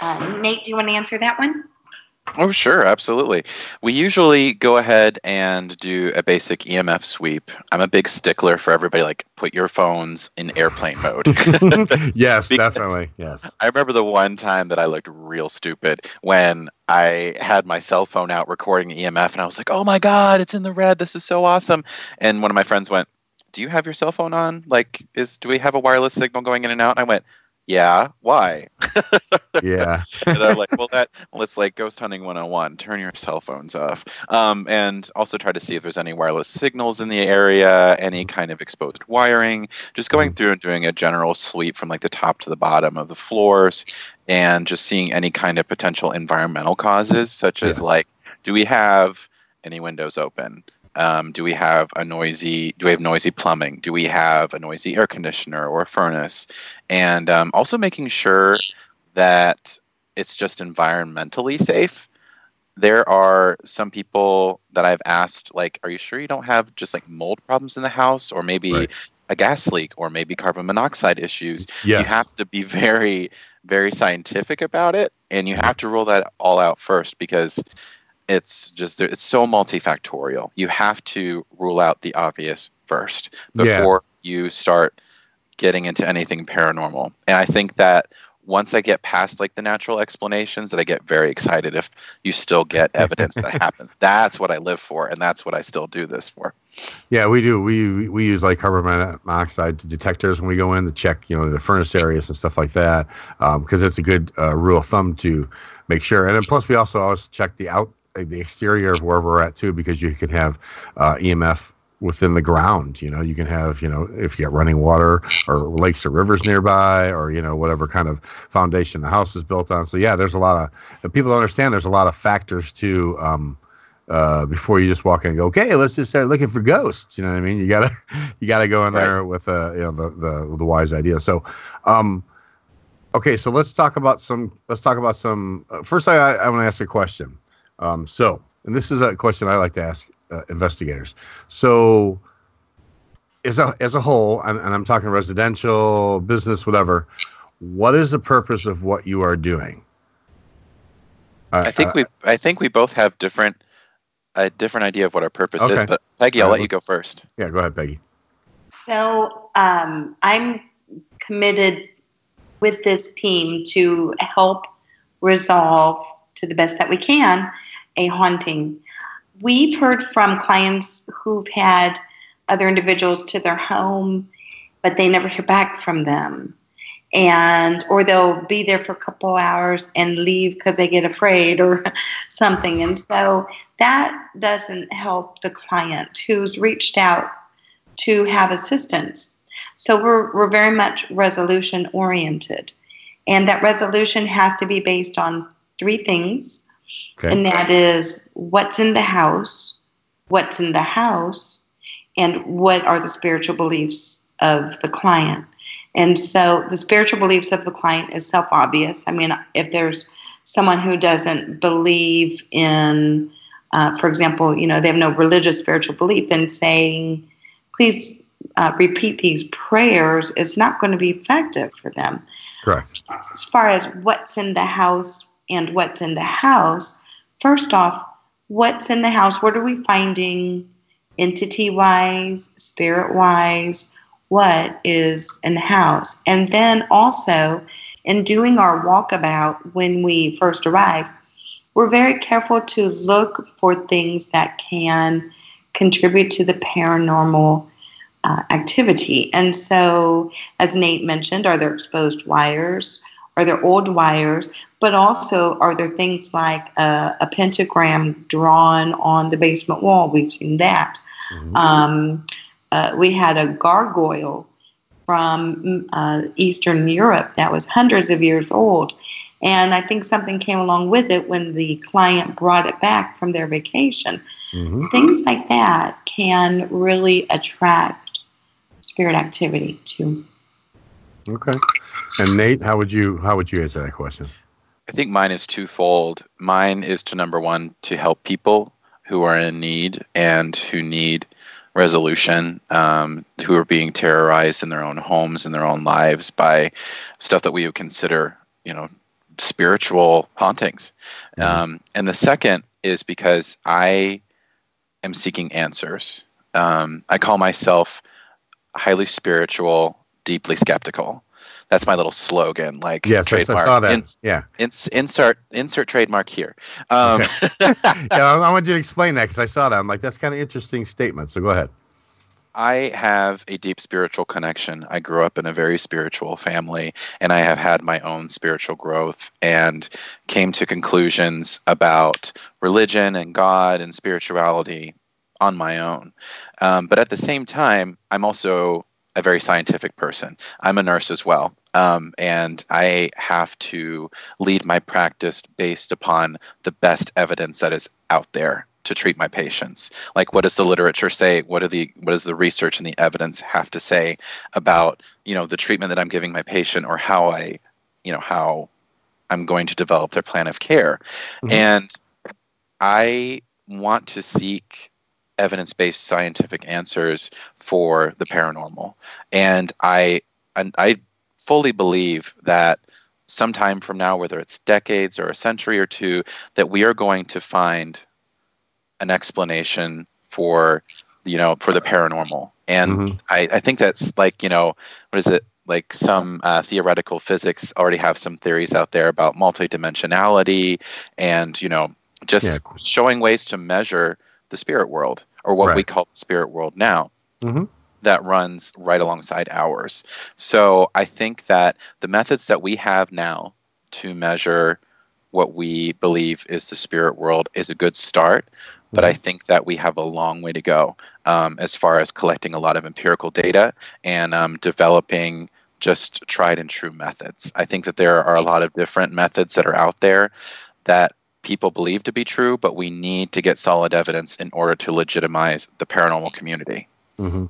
Uh, Nate, do you want to answer that one? Oh, sure, absolutely. We usually go ahead and do a basic EMF sweep. I'm a big stickler for everybody, like, put your phones in airplane mode. [laughs] yes, [laughs] definitely. Yes. I remember the one time that I looked real stupid when I had my cell phone out recording EMF, and I was like, oh my God, it's in the red. This is so awesome. And one of my friends went, do you have your cell phone on? Like, is do we have a wireless signal going in and out? And I went, yeah, why? Yeah. [laughs] and I'm like, well, that well, it's like ghost hunting 101. Turn your cell phones off, um, and also try to see if there's any wireless signals in the area, any kind of exposed wiring. Just going through and doing a general sweep from like the top to the bottom of the floors, and just seeing any kind of potential environmental causes, such as Yes. like, do we have any windows open? Um, do we have a noisy? Do we have noisy plumbing? Do we have a noisy air conditioner or a furnace? And um, also making sure that it's just environmentally safe. There are some people that I've asked, like, are you sure you don't have just like mold problems in the house, or maybe a gas leak, or maybe carbon monoxide issues? You have to be very, very scientific about it, and you have to rule that all out first because it's just it's so multifactorial. You have to rule out the obvious first Yeah. before you start getting into anything paranormal. And I think that once I get past like the natural explanations, that I get very excited if you still get [laughs] evidence that happens. That's what I live for, and that's what I still do this for. Yeah, we do. We we use like carbon monoxide detectors when we go in to check, you know, the furnace areas and stuff like that, because um, it's a good uh, rule of thumb to make sure. And then plus, we also always check the out the exterior of wherever we're at too, because you can have uh, EMF within the ground. You know, you can have, you know, if you got running water or lakes or rivers nearby or, you know, whatever kind of foundation the house is built on. So, yeah, there's a lot of people don't understand there's a lot of factors to, um, uh, before you just walk in and go, okay, let's just start looking for ghosts. You know what I mean? You gotta, [laughs] you gotta go in there right. with, uh, you know, the, the, the wise idea. So, um, okay, so let's talk about some, let's talk about some, uh, first I, I want to ask a question. Um, so, and this is a question I like to ask uh, investigators. So, as a as a whole, and, and I'm talking residential, business, whatever. What is the purpose of what you are doing? Uh, I think uh, we I think we both have different a different idea of what our purpose okay. is. But Peggy, I'll let you go first. Yeah, go ahead, Peggy. So um, I'm committed with this team to help resolve to the best that we can a haunting we've heard from clients who've had other individuals to their home, but they never hear back from them. And or they'll be there for a couple hours and leave because they get afraid or [laughs] something. And so that doesn't help the client who's reached out to have assistance. So we're, we're very much resolution oriented. And that resolution has to be based on three things Okay. And that is what's in the house, what's in the house, and what are the spiritual beliefs of the client. And so the spiritual beliefs of the client is self obvious. I mean, if there's someone who doesn't believe in, uh, for example, you know, they have no religious spiritual belief, then saying, please uh, repeat these prayers is not going to be effective for them. Correct. As far as what's in the house and what's in the house, first off, what's in the house? What are we finding entity wise, spirit wise? What is in the house? And then also, in doing our walkabout when we first arrive, we're very careful to look for things that can contribute to the paranormal uh, activity. And so, as Nate mentioned, are there exposed wires? Are there old wires? But also, are there things like a, a pentagram drawn on the basement wall? We've seen that. Mm-hmm. Um, uh, we had a gargoyle from uh, Eastern Europe that was hundreds of years old. And I think something came along with it when the client brought it back from their vacation. Mm-hmm. Things like that can really attract spirit activity too. Okay. And Nate, how would you how would you answer that question? I think mine is twofold. Mine is to number one to help people who are in need and who need resolution, um, who are being terrorized in their own homes and their own lives by stuff that we would consider, you know, spiritual hauntings. Mm-hmm. Um, and the second is because I am seeking answers. Um, I call myself highly spiritual, deeply skeptical. That's my little slogan. Like yes, trademark. I saw that. In, yeah. Ins, insert insert trademark here. Um, okay. [laughs] yeah, I, want you to explain that because I saw that. I'm like, that's kind of interesting statement. So go ahead. I have a deep spiritual connection. I grew up in a very spiritual family, and I have had my own spiritual growth and came to conclusions about religion and God and spirituality on my own. Um, but at the same time, I'm also a very scientific person. I'm a nurse as well. Um, and I have to lead my practice based upon the best evidence that is out there to treat my patients. Like, what does the literature say? What are the what does the research and the evidence have to say about you know the treatment that I'm giving my patient or how I, you know, how I'm going to develop their plan of care, mm-hmm. and I want to seek evidence-based scientific answers for the paranormal. And I and I fully believe that sometime from now, whether it's decades or a century or two, that we are going to find an explanation for you know for the paranormal. And mm-hmm. I, I think that's like, you know, what is it? Like some uh, theoretical physics already have some theories out there about multidimensionality and, you know, just yeah. showing ways to measure the spirit world, or what we call the spirit world now Mm-hmm. that runs right alongside ours. So I think that the methods that we have now to measure what we believe is the spirit world is a good start. But I think that we have a long way to go um, as far as collecting a lot of empirical data and um, developing just tried and true methods. I think that there are a lot of different methods that are out there that people believe to be true, but we need to get solid evidence in order to legitimize the paranormal community. Hmm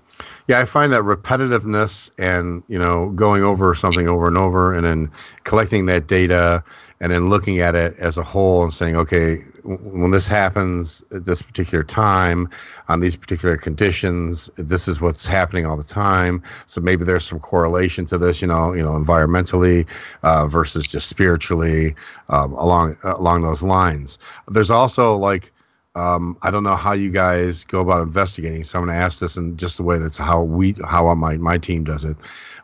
Yeah, I find that repetitiveness and you know going over something over and over, and then collecting that data, and then looking at it as a whole and saying, okay, when this happens at this particular time, on these particular conditions, this is what's happening all the time. So maybe there's some correlation to this, you know, you know, environmentally uh, versus just spiritually um, along along those lines. There's also like um, I don't know how you guys go about investigating. So I'm going to ask this in just the way that's how we, how my my team does it.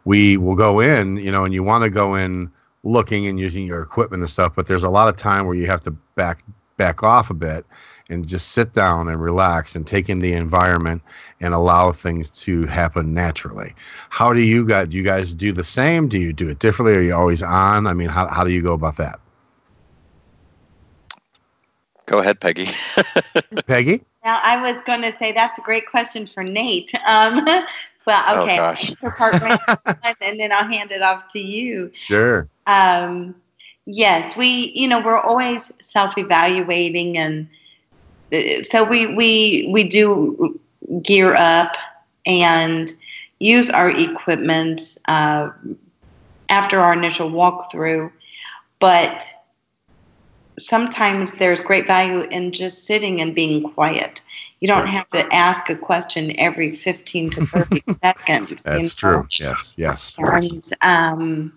We will go in, you know, and you want to go in looking and using your equipment and stuff, but there's a lot of time where you have to back back off a bit and just sit down and relax and take in the environment and allow things to happen naturally. How do you guys do you guys do the same? Do you do it differently? Are you always on? I mean, how how do you go about that? Go ahead, Peggy. [laughs] Peggy? Now, I was going to say that's a great question for Nate. Um, [laughs] well, Oh, okay, gosh. I'll answer part one, and then I'll hand it off to you. Sure. Um, yes, we, you know, we're always self-evaluating, and uh, so we we we do gear up and use our equipment uh, after our initial walkthrough, but sometimes there's great value in just sitting and being quiet. You don't have to ask a question every 15 to 30 [laughs] seconds. you That's know? true. Yes, yes. And um,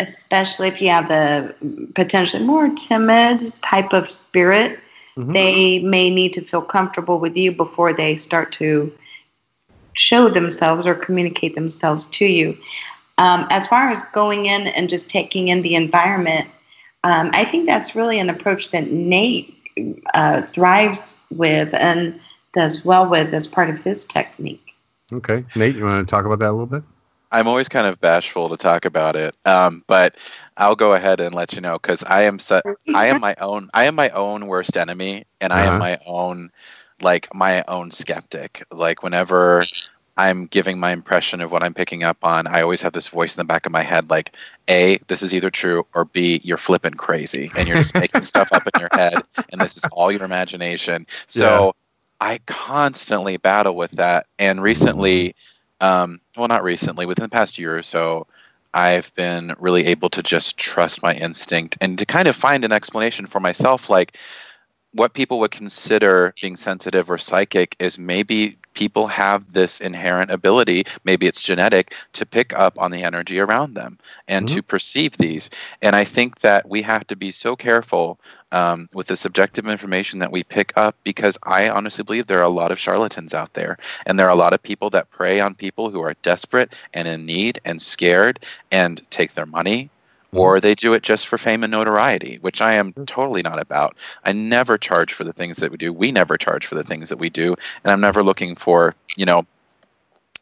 especially if you have a potentially more timid type of spirit, Mhm. they may need to feel comfortable with you before they start to show themselves or communicate themselves to you. Um, as far as going in and just taking in the environment, um, I think that's really an approach that Nate uh, thrives with and does well with as part of his technique. Okay, Nate, you want to talk about that a little bit? I'm always kind of bashful to talk about it, um, but I'll go ahead and let you know because I am su- [laughs] I am my own I am my own worst enemy, and I Uh-huh. am my own like my own skeptic. Like whenever I'm giving my impression of what I'm picking up on, I always have this voice in the back of my head like, A, this is either true, or B, you're flipping crazy and you're just [laughs] making stuff up in your head and this is all your imagination. So I constantly battle with that. And recently, um, well, not recently, within the past year or so, I've been really able to just trust my instinct and to kind of find an explanation for myself. Like, what people would consider being sensitive or psychic is maybe people have this inherent ability, maybe it's genetic, to pick up on the energy around them and to perceive these. And I think that we have to be so careful um, with the subjective information that we pick up because I honestly believe there are a lot of charlatans out there. And there are a lot of people that prey on people who are desperate and in need and scared and take their money or they do it just for fame and notoriety, which I am totally not about. I never charge for the things that we do. We never charge for the things that we do, and I'm never looking for, you know,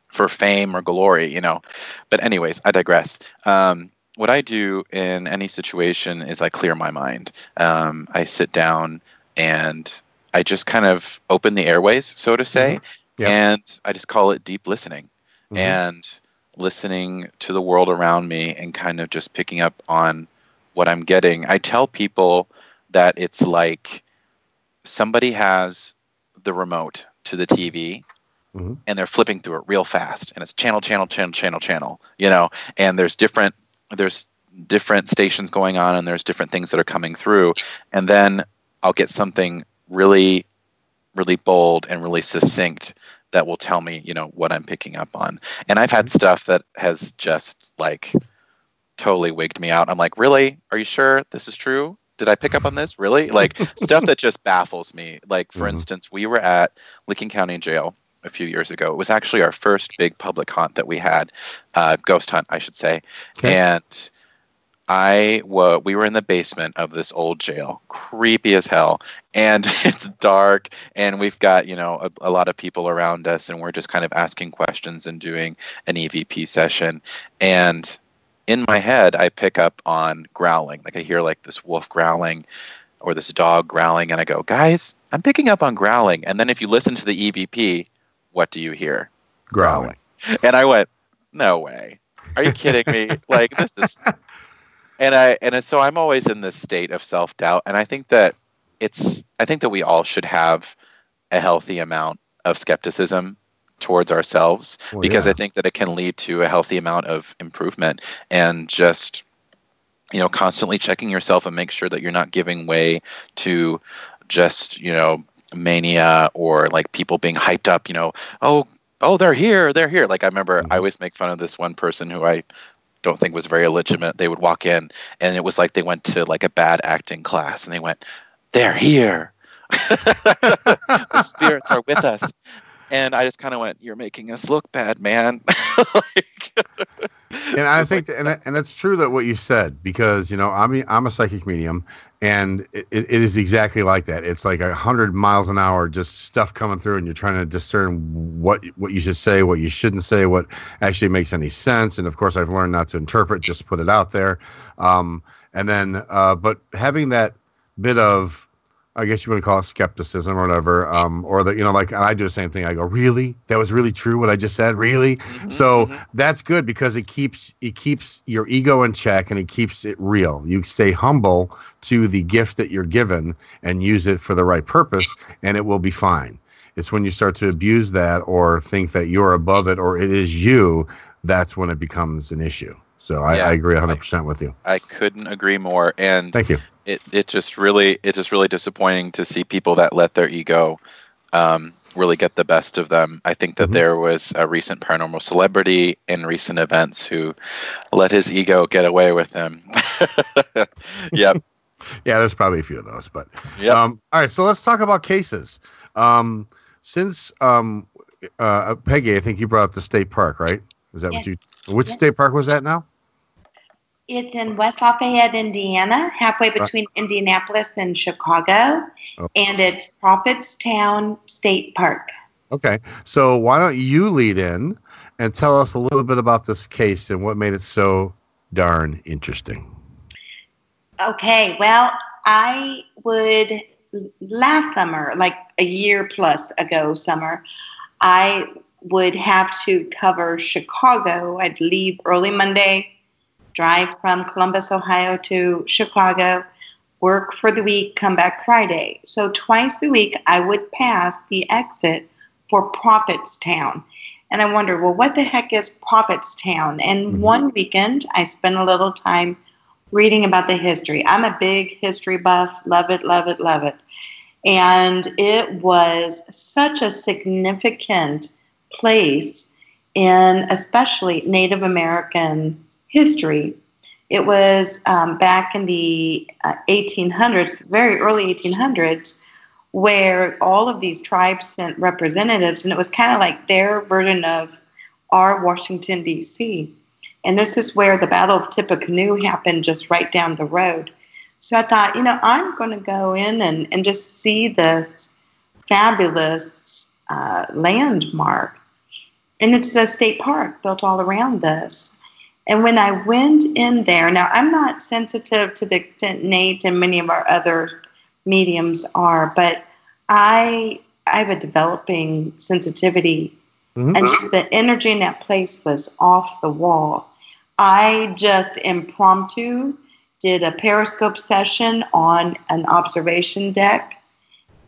for fame or glory, you know. But anyways, I digress. Um, what I do in any situation is I clear my mind. Um, I sit down and I just kind of open the airways, so to say, Yep. and I just call it deep listening. Mhm. And listening to the world around me and kind of just picking up on what I'm getting. I tell people that it's like somebody has the remote to the TV Mhm. and they're flipping through it real fast and it's channel channel channel channel channel, you know, and there's different there's different stations going on and there's different things that are coming through and then I'll get something really really bold and really succinct that will tell me, you know, what I'm picking up on. And I've had stuff that has just like totally wigged me out. I'm like, really? Are you sure this is true? Did I pick up on this? [laughs] Really? Like stuff that just baffles me. Like, for instance, we were at Licking County Jail a few years ago. It was actually our first big public hunt that we had, uh, ghost hunt, I should say. And I wa we were in the basement of this old jail, creepy as hell, and [laughs] it's dark, and we've got you know a, a, lot of people around us, and we're just kind of asking questions and doing an EVP session, and in my head I pick up on growling, like I hear like this wolf growling, or this dog growling, and I go, guys, I'm picking up on growling, and then if you listen to the EVP, what do you hear? Growling, and I went, no way. Are you kidding me? [laughs] like this is and I and so I'm always in this state of self doubt, and I think that it's I think that we all should have a healthy amount of skepticism towards ourselves well, because yeah. I think that it can lead to a healthy amount of improvement and just you know constantly checking yourself and make sure that you're not giving way to just you know mania or like people being hyped up you know oh oh they're here they're here like i remember mm-hmm. i always make fun of this one person who i don't think was very legitimate. They would walk in and it was like they went to like a bad acting class and they went, "They're here. [laughs] the spirits are with us." And I just kind of went, "You're making us look bad, man." [laughs] like, [laughs] and I think, and and it's true that what you said because you know I'm I'm a psychic medium, and it, it is exactly like that. It's like a hundred miles an hour, just stuff coming through, and you're trying to discern what what you should say, what you shouldn't say, what actually makes any sense. And of course, I've learned not to interpret, just put it out there. Um, and then, uh, but having that bit of I guess you would call it skepticism or whatever, um, or that you know, like I do the same thing. I go, really? That was really true what I just said, really? Mm-hmm, so mm-hmm. that's good because it keeps it keeps your ego in check and it keeps it real. You stay humble to the gift that you're given and use it for the right purpose, and it will be fine. It's when you start to abuse that or think that you're above it or it is you, that's when it becomes an issue. So I, yeah, I agree 100% with you. I couldn't agree more. And thank you. It it just really it's just really disappointing to see people that let their ego um, really get the best of them. I think that mm-hmm. there was a recent paranormal celebrity in recent events who let his ego get away with him. [laughs] yep. [laughs] yeah, there's probably a few of those, but yeah. Um, all right, so let's talk about cases. Um, since um, uh, Peggy, I think you brought up the state park, right? Is that yes. what you? Which yes. state park was that now? It's in West Lafayette, Indiana, halfway between right. Indianapolis and Chicago, oh. and it's Prophetstown State Park. Okay, so why don't you lead in and tell us a little bit about this case and what made it so darn interesting? Okay, well, I would last summer, like a year plus ago, summer, I would have to cover Chicago. I'd leave early Monday drive from Columbus, Ohio to Chicago, work for the week, come back Friday. So twice a week, I would pass the exit for Prophetstown. And I wondered, well, what the heck is Prophetstown? And mm-hmm. one weekend, I spent a little time reading about the history. I'm a big history buff, love it, love it, love it. And it was such a significant place in especially Native American history. It was um, back in the uh, 1800s, very early 1800s, where all of these tribes sent representatives, and it was kind of like their version of our Washington, D.C. And this is where the Battle of Tippecanoe happened, just right down the road. So I thought, you know, I'm going to go in and, and just see this fabulous uh, landmark. And it's a state park built all around this. And when I went in there, now I'm not sensitive to the extent Nate and many of our other mediums are, but I I have a developing sensitivity, mm-hmm. and just the energy in that place was off the wall. I just impromptu did a periscope session on an observation deck,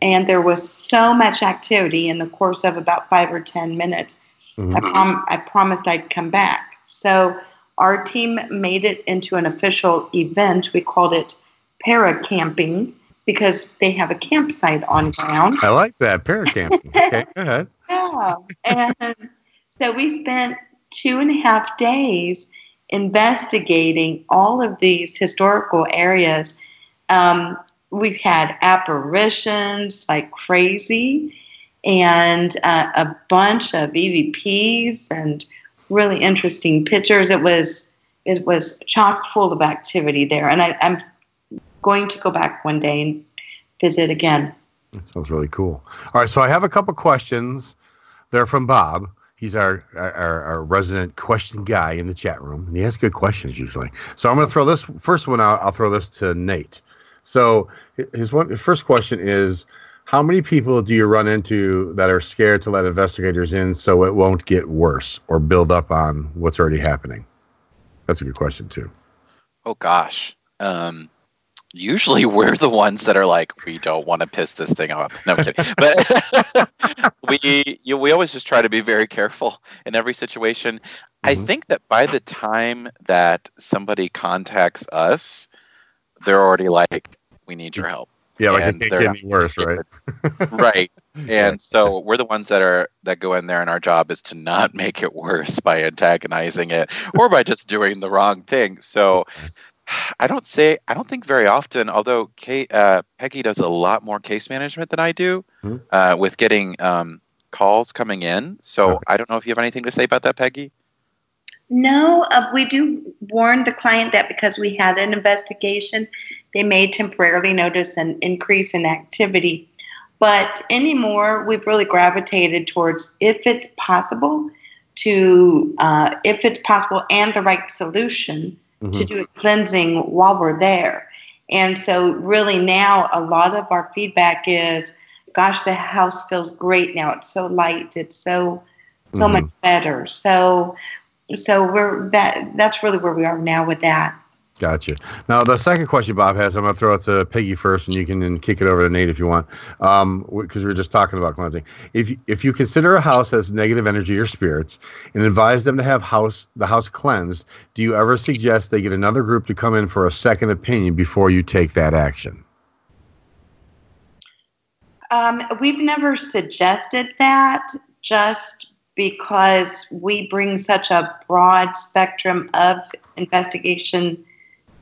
and there was so much activity in the course of about five or ten minutes. Mm-hmm. I, prom- I promised I'd come back. So our team made it into an official event. We called it para camping because they have a campsite on ground. I like that para camping. [laughs] okay, go ahead. Yeah, and so we spent two and a half days investigating all of these historical areas. Um, we had apparitions like crazy, and uh, a bunch of EVPs and really interesting pictures. It was it was chock full of activity there. And I, I'm going to go back one day and visit again. That sounds really cool. All right, so I have a couple questions. They're from Bob. He's our, our, our resident question guy in the chat room, and he has good questions usually. So I'm going to throw this first one out. I'll throw this to Nate. So his one his first question is, how many people do you run into that are scared to let investigators in so it won't get worse or build up on what's already happening? That's a good question too. Oh gosh. Um, usually [laughs] we're the ones that are like, we don't want to piss this thing off. No I'm kidding. [laughs] But [laughs] we you, we always just try to be very careful in every situation. I think that by the time that somebody contacts us, they're already like, we need your help. Yeah, like And it can't not get any worse, right? [laughs] right. And so we're the ones that are that go in there and our job is to not make it worse by antagonizing it or by just doing the wrong thing. So [sighs] i don't say i don't think very often although Kate, uh, peggy does a lot more case management than i do Mhm. uh, with getting um, calls coming in. So i don't know if you have anything to say about that peggy? No, uh, we do warn the client that because we had an investigation, they may temporarily notice an increase in activity. But anymore, we've really gravitated towards if it's possible to, uh, if it's possible and the right solution to Mhm. do a cleansing while we're there. And so, really, now a lot of our feedback is, gosh, the house feels great now. It's so light. It's so, so Mhm. much better. So, so we're that. That's really where we are now with that. Gotcha. Now the second question Bob has, I'm going to throw it to Peggy first, and you can then kick it over to Nate if you want, because we were just talking about cleansing. If if you consider a house has negative energy or spirits, and advise them to have house the house cleansed, do you ever suggest they get another group to come in for a second opinion before you take that action? Um, we've never suggested that just because we bring such a broad spectrum of investigation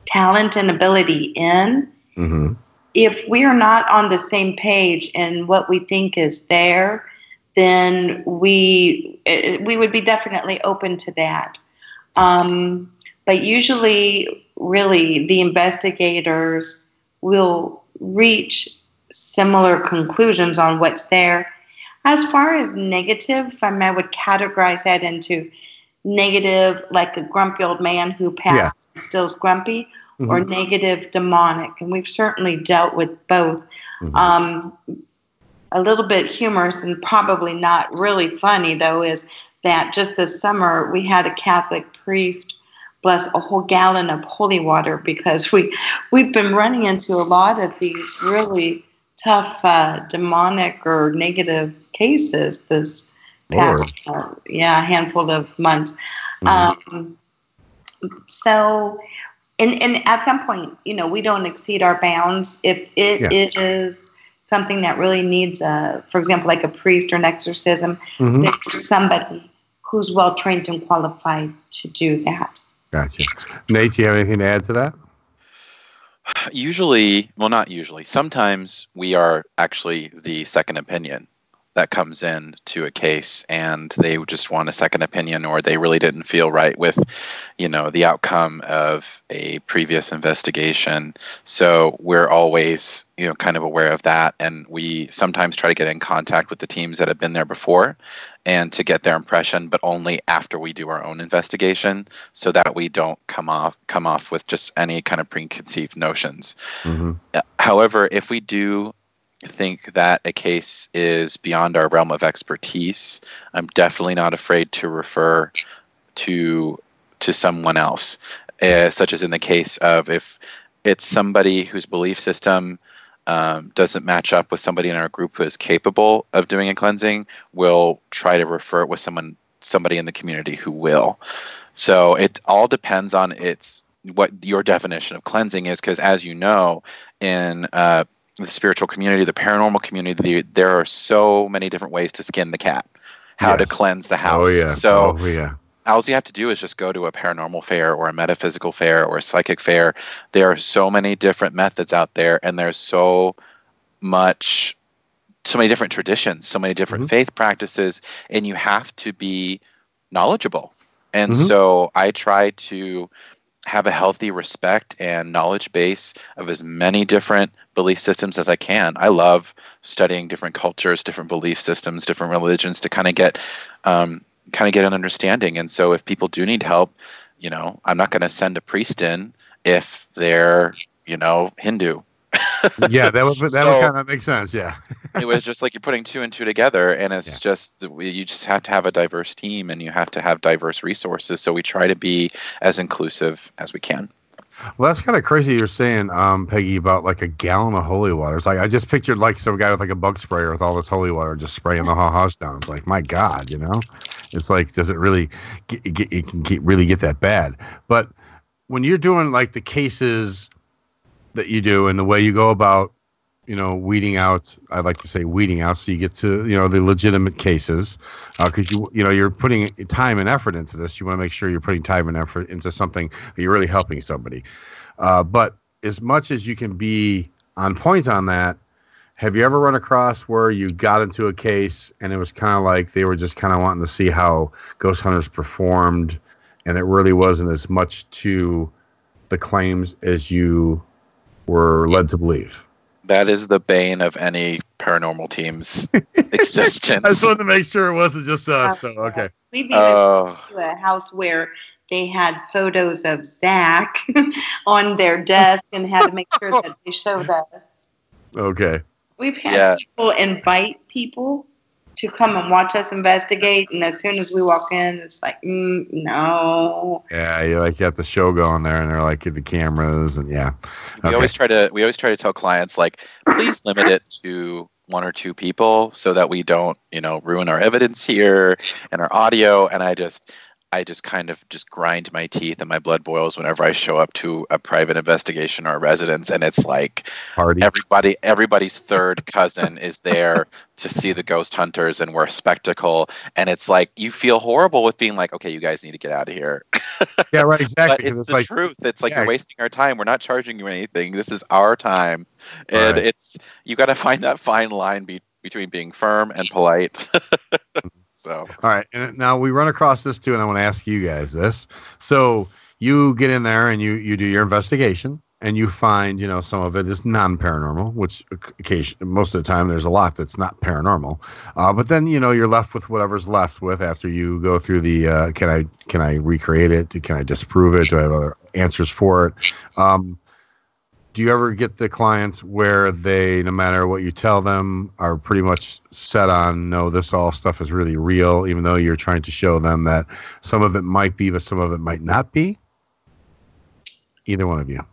talent and ability in. Mm-hmm. If we are not on the same page in what we think is there, then we eh, we would be definitely open to that. Um, but usually, really, the investigators will reach similar conclusions on what's there. As far as negative, I mean, I would categorize that into negative, like a grumpy old man who passed and still's grumpy, or Mhm. negative demonic. And we've certainly dealt with both. Um, a little bit humorous and probably not really funny, though, is that just this summer we had a Catholic priest bless a whole gallon of holy water because we we've been running into a lot of these really tough uh, demonic or negative cases this past uh, yeah a handful of months. Um, so, and and at some point, you know, we don't exceed our bounds if it is Yeah. something that really needs a, for example, like a priest or an exorcism. Mhm. Somebody who's well trained and qualified to do that. Gotcha. Nate, do you have anything to add to that? usually well not usually sometimes we are actually the second opinion that comes in to a case and they just want a second opinion or they really didn't feel right with you know the outcome of a previous investigation. So we're always you know kind of aware of that. And we sometimes try to get in contact with the teams that have been there before and to get their impression but only after we do our own investigation so that we don't come off come off with just any kind of preconceived notions. Mm-hmm. However, if we do think that a case is beyond our realm of expertise, I'm definitely not afraid to refer to to someone else, uh, such as in the case of if it's somebody whose belief system um, doesn't match up with somebody in our group who is capable of doing a cleansing, we'll try to refer it with someone somebody in the community who will. So it all depends on its what your definition of cleansing is, because as you know, in uh, the spiritual community, the paranormal community, there are so many different ways to skin the cat, how to cleanse the house. Oh yeah. So oh yeah. all you have to do is just go to a paranormal fair or a metaphysical fair or a psychic fair. There are so many different methods out there, and there's so much, so many different traditions, so many different faith practices, and you have to be knowledgeable. And Mhm. so I try to have a healthy respect and knowledge base of as many different belief systems as I can. I love studying different cultures, different belief systems, different religions to kind of get um, kind of get an understanding. And so if people do need help, you know, I'm not going to send a priest in if they're, you know, Hindu. [laughs] yeah, that would that So- would kind of make sense. Yeah. it was just like you're putting two and two together and it's just you just have to have a diverse team and you have to have diverse resources so we try to be as inclusive as we can Well, that's kind of crazy. You're saying, um, Peggy, about like a gallon of holy water. It's like I just pictured like some guy with like a bug sprayer with all this holy water just spraying the house down. It's like, my God, you know, it's like, does it really get, get it can get, really get that bad? But when you're doing like the cases that you do and the way you go about, you know, weeding out, I like to say weeding out, so you get to you know the legitimate cases, because you you know you're putting time and effort into this. You want to make sure you're putting time and effort into something that you're really helping somebody. Uh, but as much as you can be on point on that, have you ever run across where you got into a case and it was kind of like they were just kind of wanting to see how ghost hunters performed, and it really wasn't as much to the claims as you were led to believe? that is the bane of any paranormal team's [laughs] existence I just wanted to make sure it wasn't just us. So uh, okay. We've even Oh. been to a house where they had photos of Zach [laughs] on their desk and had to make sure that they showed us. [laughs] Okay. We've had Yeah. people invite people to come and watch us investigate, and as soon as we walk in, it's like, mm, no. Yeah, you like you have the show going there, and they're like the cameras, and yeah. we Okay. always try to we always try to tell clients like please limit it to one or two people so that we don't you know ruin our evidence here and our audio and i just i just kind of just grind my teeth and my blood boils whenever i show up to a private investigation or a residence and it's like Party. everybody everybody's third cousin is there [laughs] to see the ghost hunters and we're a spectacle and it's like you feel horrible with being like okay you guys need to get out of here [laughs] Yeah, right. Exactly. it's, it's the like truth. It's like yeah. you're wasting our time. We're not charging you anything. This is our time, and Right. it's you got to find that fine line be, between being firm and polite. [laughs] so All right, and now we run across this too, and I want to ask you guys this. So you get in there and you you do your investigation, and you find you know some of it is non-paranormal, which occasion most of the time there's a lot that's not paranormal. Uh, but then you know you're left with whatever's left with after you go through the uh, can I can I recreate it? Can I disprove it? Do I have other answers for it? Um, do you ever get the clients where they no matter what you tell them are pretty much set on no this all stuff is really real even though you're trying to show them that some of it might be but some of it might not be either one of you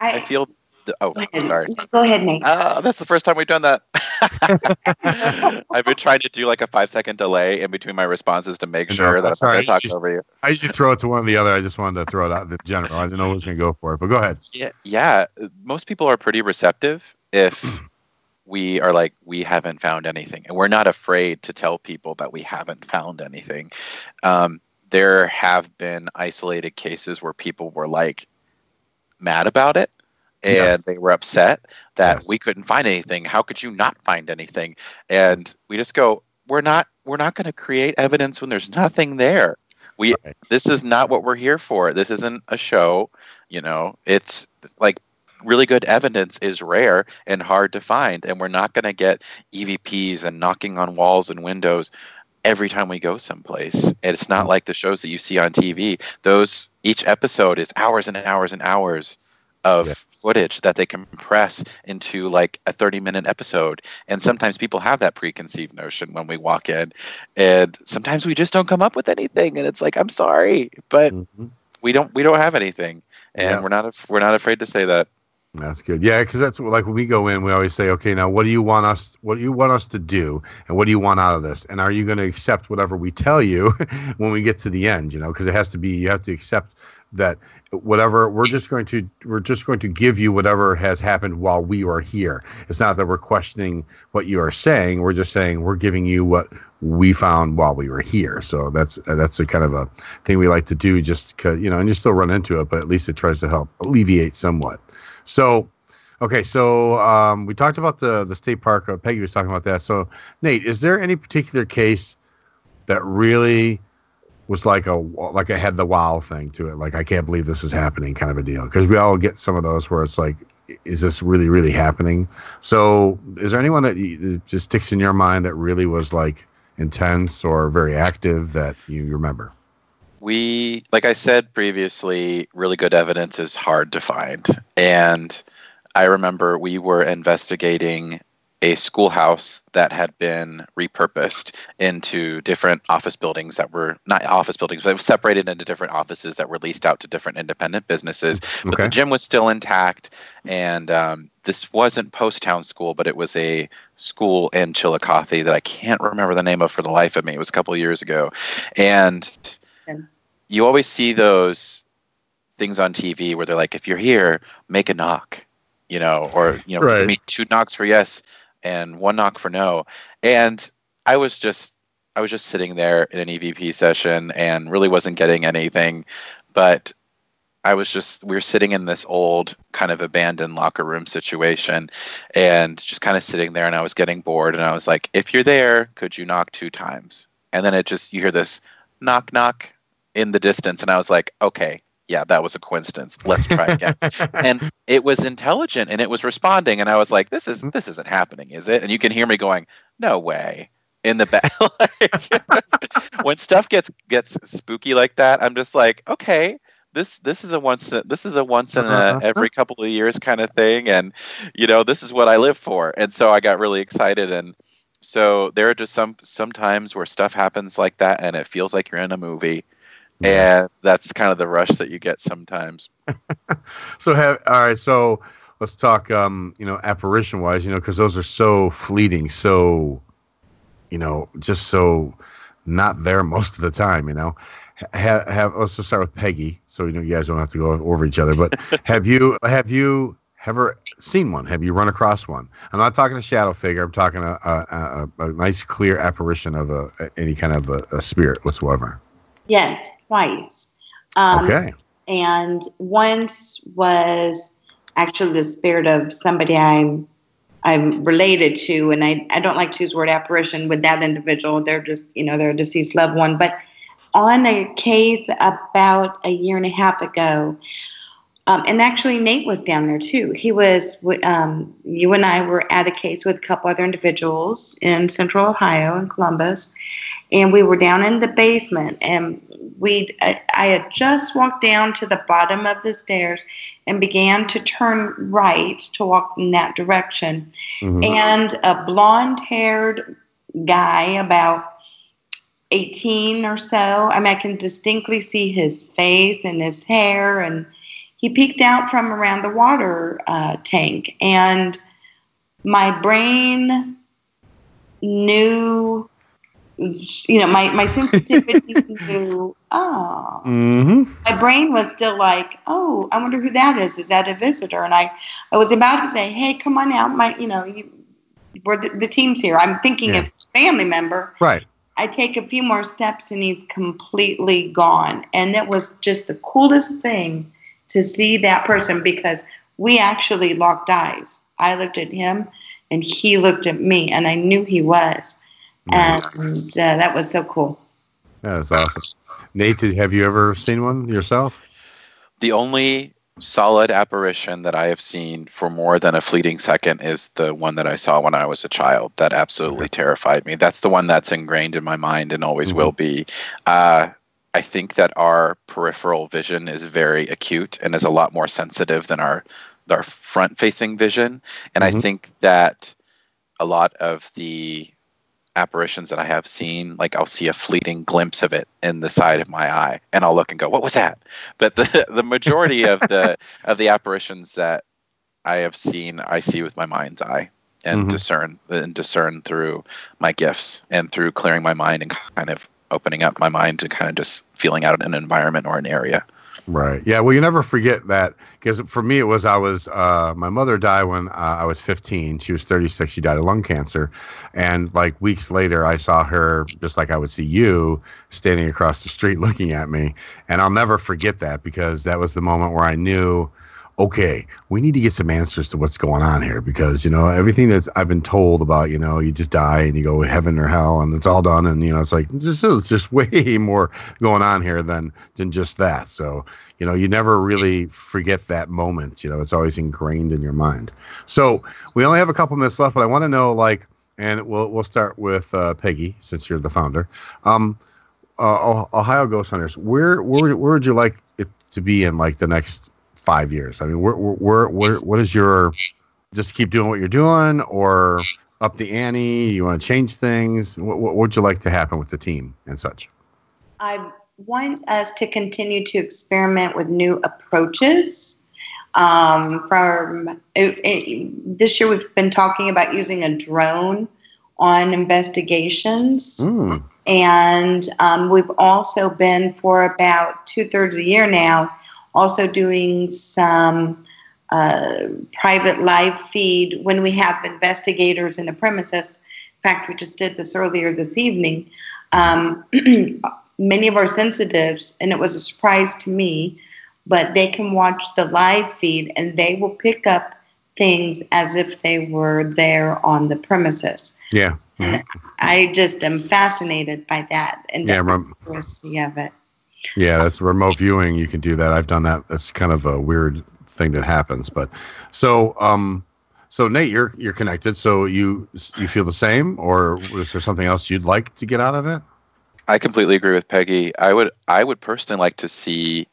I feel. The, oh, sorry. Go ahead, [laughs] Nate. Uh, that's the first time we've done that. [laughs] I've been trying to do like a five second delay in between my responses to make I know. sure that I'm Sorry, not I going talk over you. i usually throw it to one or the other i just wanted to throw it out in general i didn't know who was going to go for it but go ahead Yeah, yeah. Most people are pretty receptive if [clears throat] we are like we haven't found anything, and we're not afraid to tell people that we haven't found anything. Um, there have been isolated cases where people were like mad about it, and Yes. they were upset that we couldn't find anything. How could you not find anything? And we just go, we're not we're not going to create evidence when there's nothing there. We this is not what we're here for. This isn't a show, you know. It's like really good evidence is rare and hard to find and we're not going to get EVPs and knocking on walls and windows every time we go someplace. It's not mm. like the shows that you see on TV. Those each episode is hours and hours and hours of footage that they compress into like a 30 minute episode. And sometimes people have that preconceived notion when we walk in and sometimes we just don't come up with anything and it's like i'm sorry but mm-hmm. we don't we don't have anything and Yeah. we're not we're not afraid to say that That's good. Yeah, because that's what, like when we go in, we always say, okay, now what do you want us? What do you want us to do, and what do you want out of this? And are you going to accept whatever we tell you [laughs] when we get to the end? You know, because it has to be. You have to accept that whatever we're just going to we're just going to give you whatever has happened while we are here. It's not that we're questioning what you are saying. We're just saying we're giving you what we found while we were here. So that's that's a kind of a thing we like to do, just you know, and you still run into it, but at least it tries to help alleviate somewhat. So, okay, so um, we talked about the the state park. Uh, Peggy was talking about that. So, Nate, is there any particular case that really was like a like a had the wow thing to it. Like I can't believe this is happening, kind of a deal. Because we all get some of those where it's like, is this really really happening? So, is there anyone that just sticks in your mind that really was like intense or very active that you remember? We, like I said previously, really good evidence is hard to find, and I remember we were investigating a schoolhouse that had been repurposed into different office buildings that were not office buildings, but separated into different offices that were leased out to different independent businesses. But Okay. the gym was still intact, and um, this wasn't Post Town School, but it was a school in Chillicothe that I can't remember the name of for the life of me. It was a couple of years ago, and you always see those things on TV where they're like, if you're here, make a knock, you know, or you know, Right. two knocks for yes and one knock for no. And I was just I was just sitting there in an EVP session and really wasn't getting anything, but I was just we were sitting in this old kind of abandoned locker room situation and just kind of sitting there and I was getting bored and I was like, if you're there, could you knock two times? And then it just you hear this knock knock in the distance and I was like, okay, yeah, that was a coincidence. Let's try again. [laughs] and it was intelligent and it was responding and I was like, this isn't this isn't happening, is it? And you can hear me going, no way. In the back [laughs] like, when stuff gets gets spooky like that, I'm just like, okay, this this is a once this is a once in a Uh-huh. every couple of years kind of thing and you know, this is what I live for. And so I got really excited and so there are just some some times where stuff happens like that and it feels like you're in a movie. And that's kind of the rush that you get sometimes. [laughs] So have all right. So let's talk. Um, you know, apparition wise, you know, because those are so fleeting, so you know, just so not there most of the time. You know, have, have let's just start with Peggy, so you know you guys don't have to go over each other. But [laughs] have you have you ever seen one? Have you run across one? I'm not talking a shadow figure. I'm talking a a, a, a nice clear apparition of a, any kind of a, a spirit whatsoever. Yes, twice. Um, okay. And once was actually the spirit of somebody I'm I'm related to, and I, I don't like to use the word apparition with that individual. They're just you know they're a deceased loved one. But on a case about a year and a half ago, um, and actually Nate was down there too. He was um, you and I were at a case with a couple other individuals in Central Ohio in Columbus, and we were down in the basement and we I, I had just walked down to the bottom of the stairs and began to turn right to walk in that direction Mm-hmm. and a blonde haired guy about 18 or so i mean i can distinctly see his face and his hair and he peeked out from around the water uh, tank and my brain knew you know my, my sensitivity [laughs] knew oh Mm-hmm. my brain was still like oh i wonder who that is is that a visitor and i i was about to say hey come on out my you know you we're the, the team's here i'm thinking Yeah. it's a family member Right. I take a few more steps and he's completely gone. And it was just the coolest thing to see that person because we actually locked eyes. I looked at him and he looked at me and I knew he was. And uh, that was so cool. Yeah, that's awesome. Nate, did, have you ever seen one yourself? The only solid apparition that I have seen for more than a fleeting second is the one that I saw when I was a child. That absolutely terrified me. That's the one that's ingrained in my mind and always will be. Uh, I think that our peripheral vision is very acute and is a lot more sensitive than our our front facing vision. And I Mhm. think that a lot of the apparitions that I have seen, like I'll see a fleeting glimpse of it in the side of my eye, and I'll look and go, "What was that?" But the [laughs] the majority of the [laughs] of the apparitions that I have seen, I see with my mind's eye and Mhm. discern and discern through my gifts and through clearing my mind and kind of opening up my mind to kind of just feeling out an environment or an area. Right. Yeah. Well, you never forget that because for me, it was I was uh, my mother died when uh, I was 15. She was 36. She died of lung cancer, and like weeks later, I saw her just like I would see you standing across the street [laughs] looking at me, and I'll never forget that because that was the moment where I knew, okay, we need to get some answers to what's going on here because you know everything that I've been told about, you know, you just die and you go heaven or hell and it's all done, and you know, it's like this is just [laughs] way more going on here than than just that. So you know, you never really forget that moment. You know, it's always ingrained in your mind. So we only have a couple minutes left, but I want to know like, and we'll we'll start with uh, Peggy since you're the founder. Um, uh, Ohio Ghost Hunters, where where where would you like it to be in like the next five years? I mean, where, where, where, what is your, just keep doing what you're doing or up the ante? You want to change things? What, what would you like to happen with the team and such? I want us to continue to experiment with new approaches. Um, from it, it, this year, we've been talking about using a drone on investigations. Mm. And um, we've also been for about two thirds of the year now also doing some uh, private live feed when we have investigators in the premises. In fact, we just did this earlier this evening. Um, [clears throat] many of our sensitives, and it was a surprise to me, but they can watch the live feed and they will pick up things as if they were there on the premises. Yeah. Mm-hmm. I just am fascinated by that and yeah, the accuracy of it. Yeah, that's remote viewing. You can do that. I've done that. That's kind of a weird thing that happens. But so, um, so Nate, you're you're connected. So you you feel the same, or is there something else you'd like to get out of it? I completely agree with Peggy. I would I would personally like to see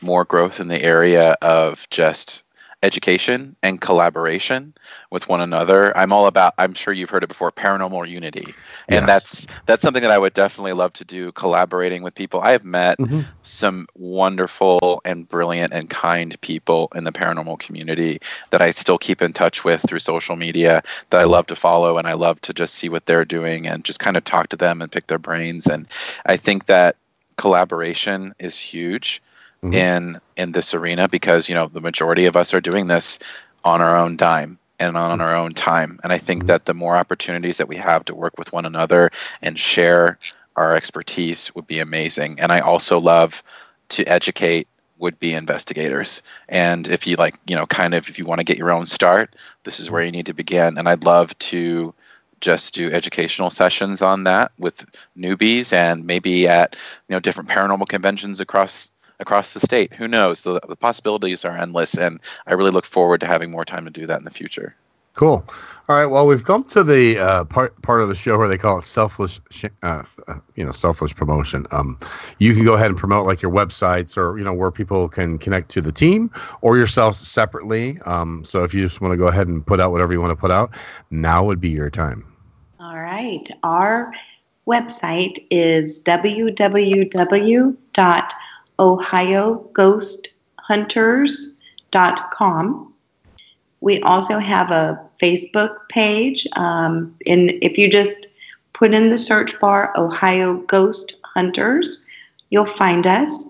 more growth in the area of just education and collaboration with one another. I'm all about I'm sure you've heard it before paranormal unity. And Yes. that's that's something that I would definitely love to do collaborating with people. I have met Mm-hmm. some wonderful and brilliant and kind people in the paranormal community that I still keep in touch with through social media that I love to follow and I love to just see what they're doing and just kind of talk to them and pick their brains and I think that collaboration is huge Mhm. in in this arena because you know the majority of us are doing this on our own dime and on mm-hmm. our own time. And i think mm-hmm. that the more opportunities that we have to work with one another and share our expertise would be amazing. And i also love to educate would be investigators. And if you like you know kind of if you want to get your own start this is where mm-hmm. you need to begin. And i'd love to just do educational sessions on that with newbies and maybe at you know different paranormal conventions across across the state who knows the, the possibilities are endless and i really look forward to having more time to do that in the future Cool. All right. Well, we've come to the uh, part part of the show where they call it selfless, sh- uh, uh, you know, selfless promotion. Um, you can go ahead and promote like your websites or you know where people can connect to the team or yourselves separately. Um, so if you just want to go ahead and put out whatever you want to put out, now would be your time. All right. Our website is www.ohioghosthunters.com. We also have a Facebook page. Um, and if you just put in the search bar Ohio Ghost Hunters, you'll find us.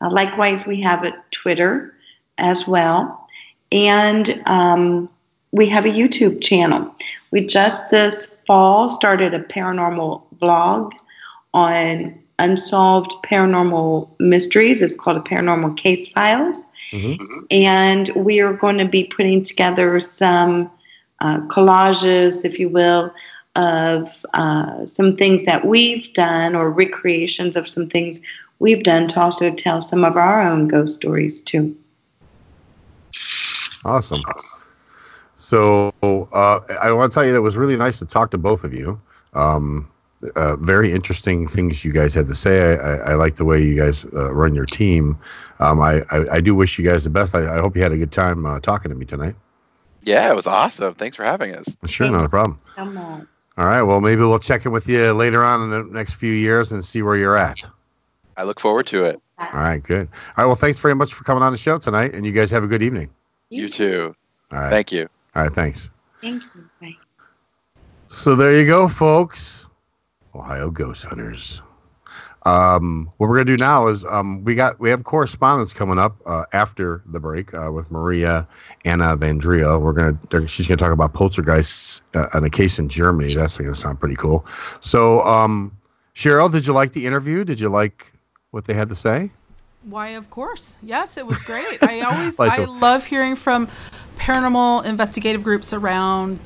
Uh, likewise, we have a Twitter as well. And um, we have a YouTube channel. We just this fall started a paranormal blog on unsolved paranormal mysteries. It's called a Paranormal Case Files. And we are going to be putting together some uh, collages, if you will, of uh, some things that we've done or recreations of some things we've done to also tell some of our own ghost stories too. Awesome. So uh, I want to tell you that it was really nice to talk to both of you. Um, uh, very interesting things you guys had to say. I, I, I like the way you guys uh, run your team. Um, I, I, I do wish you guys the best. I, I hope you had a good time uh, talking to me tonight. yeah it was awesome thanks for having us Sure, not a problem. Come on. All right. Well, maybe we'll check in with you later on in the next few years and see where you're at. i look forward to it All right. Good. All right. Well, thanks very much for coming on the show tonight, and you guys have a good evening. you too All right. thank you All right. Thanks. Thank you. Bye. So there you go, folks. Ohio Ghost Hunters. Um, what we're gonna do now is um, we got we have correspondence coming up uh, after the break uh, with Maria Anna Vandria. We're gonna she's gonna talk about poltergeists uh, on a case in Germany. That's gonna sound pretty cool. So um, Cheryl, did you like the interview? Did you like what they had to say? Why, of course. Yes, it was great. I [laughs] always, I love hearing from paranormal investigative groups around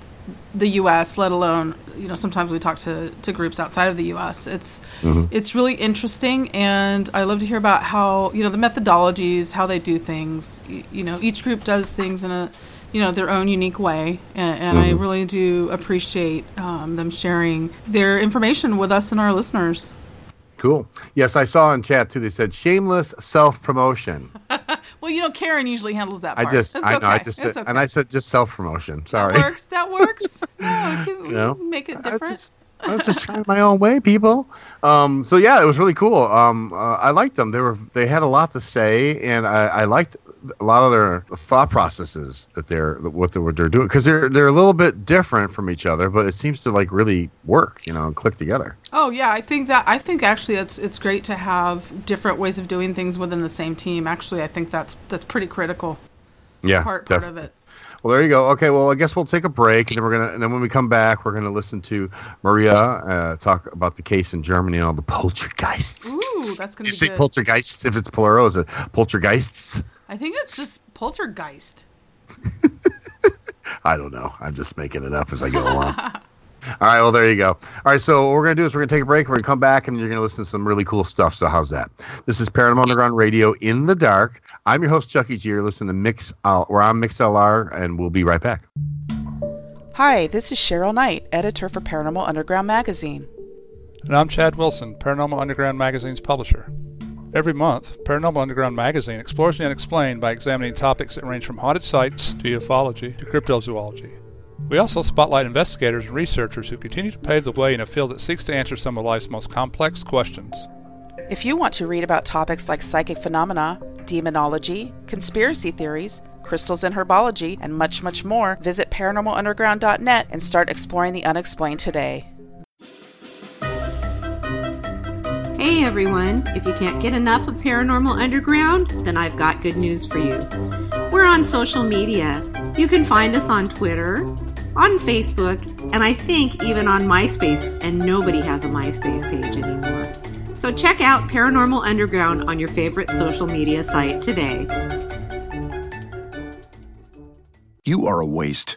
the U.S., let alone, you know, sometimes we talk to, to groups outside of the U.S. It's, Mhm. it's really interesting, and I love to hear about how, you know, the methodologies, how they do things. Y- You know, each group does things in a, you know, their own unique way, and, and I Mhm. really do appreciate um, them sharing their information with us and our listeners. Cool. Yes, I saw in chat too. They said shameless self promotion. [laughs] Well, you know, Karen usually handles that I just, I know, I just, said, okay. and I said just self promotion. Sorry. That works. That [laughs] works. No, can You know? make it different. I was just trying my own way, people. Um, so yeah, it was really cool. Um, uh, I liked them. They were they had a lot to say, and I, I liked a lot of their thought processes that they're what they were they're doing because they're they're a little bit different from each other, but it seems to like really work, you know, and click together. Oh yeah, I think that I think actually it's it's great to have different ways of doing things within the same team. Actually, I think that's that's pretty critical. Yeah, part part of it. Well, there you go. Okay, well, I guess we'll take a break, and then we're gonna, and then when we come back, we're gonna listen to Maria uh, talk about the case in Germany and all the poltergeists. Ooh, that's gonna You be say good. poltergeists if it's plural, is it poltergeists? I think it's just poltergeist. [laughs] I don't know. I'm just making it up as I go along. All right, well, there you go. All right, so what we're going to do is we're going to take a break. We're going to come back and you're going to listen to some really cool stuff. So, how's that? This is Paranormal Underground Radio in the Dark. I'm your host, Chucky G. You're listening to Mix, uh, we're on Mix LR, and we'll be right back. Hi, this is Cheryl Knight, editor for Paranormal Underground magazine. And I'm Chad Wilson, Paranormal Underground magazine's publisher. Every month, Paranormal Underground magazine explores the unexplained by examining topics that range from haunted sites to ufology to cryptozoology. We also spotlight investigators and researchers who continue to pave the way in a field that seeks to answer some of life's most complex questions. If you want to read about topics like psychic phenomena, demonology, conspiracy theories, crystals and herbology, and much, much more, visit paranormalunderground.net and start exploring the unexplained today. Hey everyone, if you can't get enough of Paranormal Underground, then I've got good news for you. We're on social media. You can find us on Twitter, on Facebook, and I think even on MySpace, and nobody has a MySpace page anymore. So check out Paranormal Underground on your favorite social media site today. You are a waste,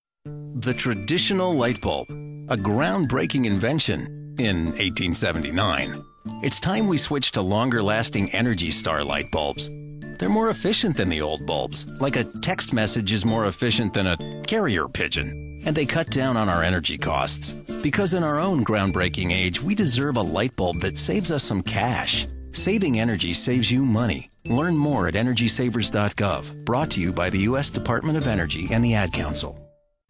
The traditional light bulb, a groundbreaking invention in 1879. It's time we switch to longer lasting Energy Star light bulbs. They're more efficient than the old bulbs, like a text message is more efficient than a carrier pigeon. And they cut down on our energy costs. Because in our own groundbreaking age, we deserve a light bulb that saves us some cash. Saving energy saves you money. Learn more at EnergySavers.gov. Brought to you by the U.S. Department of Energy and the Ad Council.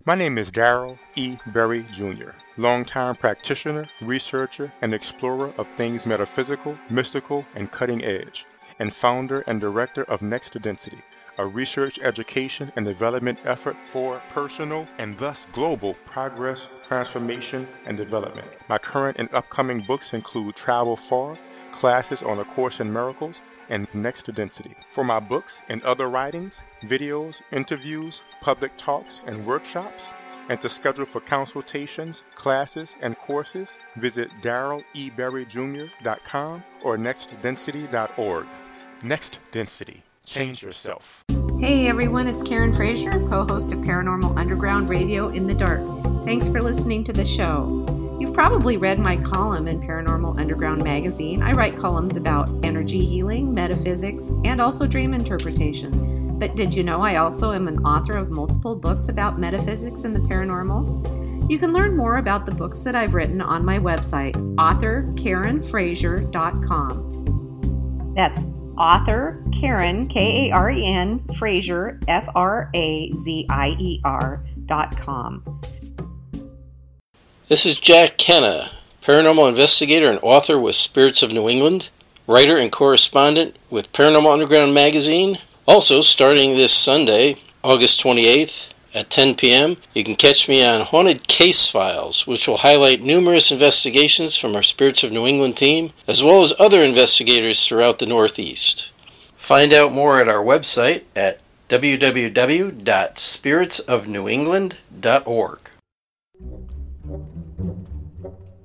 My name is Darrell E. Berry Jr., longtime practitioner, researcher, and explorer of things metaphysical, mystical, and cutting edge, and founder and director of Next Density, a research, education, and development effort for personal and thus global progress, transformation, and development. My current and upcoming books include Travel Far, Classes on A Course in Miracles, and Next Density. For my books and other writings, videos, interviews, public talks, and workshops, and to schedule for consultations, classes, and courses, visit darrelleberryjr.com or nextdensity.org. Next Density. Change yourself. Hey everyone, it's Karen Frazier, co host of Paranormal Underground Radio in the Dark. Thanks for listening to the show. You've probably read my column in Paranormal Underground magazine. I write columns about energy healing, metaphysics, and also dream interpretation. But did you know I also am an author of multiple books about metaphysics and the paranormal? You can learn more about the books that I've written on my website, authorkarenfrazier.com. That's author Karen, K A R E N, Frazier, F R A Z I E R dot com. This is Jack Kenna, paranormal investigator and author with Spirits of New England, writer and correspondent with Paranormal Underground magazine, Also, starting this Sunday, August 28th at 10 p.m., you can catch me on Haunted Case Files, which will highlight numerous investigations from our Spirits of New England team, as well as other investigators throughout the Northeast. Find out more at our website at www.spiritsofnewengland.org.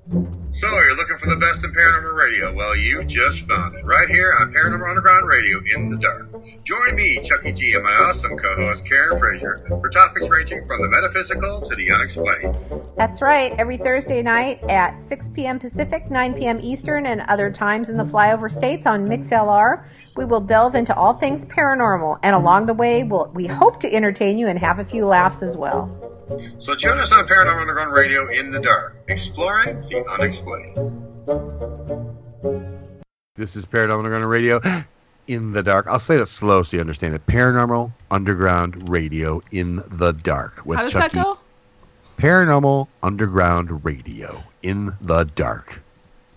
So, you're looking for the best in paranormal radio? Well, you just found it. Right here on Paranormal Underground Radio in the Dark. Join me, Chucky G, and my awesome co host, Karen Frazier, for topics ranging from the metaphysical to the unexplained. That's right. Every Thursday night at 6 p.m. Pacific, 9 p.m. Eastern, and other times in the flyover states on MixLR, we will delve into all things paranormal. And along the way, we'll, we hope to entertain you and have a few laughs as well. So, join us on Paranormal Underground Radio in the Dark, exploring the unexplained. This is Paranormal Underground Radio in the dark. I'll say it slow so you understand it. Paranormal Underground Radio in the dark with How does Chucky. that go? Paranormal Underground Radio in the dark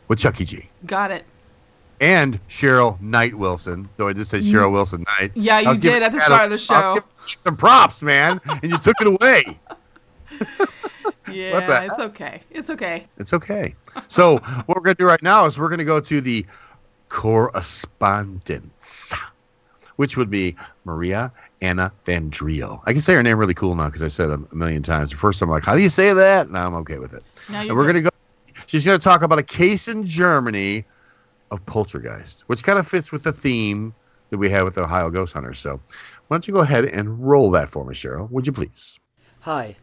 with Chucky G Got it. and Cheryl Knight Wilson. Though I did say mm. Cheryl Wilson Knight. Yeah, you did at the Adam- start of the show. Some props, man, and you took it away. [laughs] Yeah, the it's okay. It's okay. It's okay. So [laughs] what we're gonna do right now is we're gonna go to the correspondence, which would be Maria Anna Van Driel. I can say her name really cool now because I've said it a million times. The first time I'm like, how do you say that? Now I'm okay with it. Now and we're good. gonna go. She's gonna talk about a case in Germany of poltergeist, which kind of fits with the theme that we had with the Ohio Ghost Hunters. So why don't you go ahead and roll that for me, Cheryl? Would you please? Hi,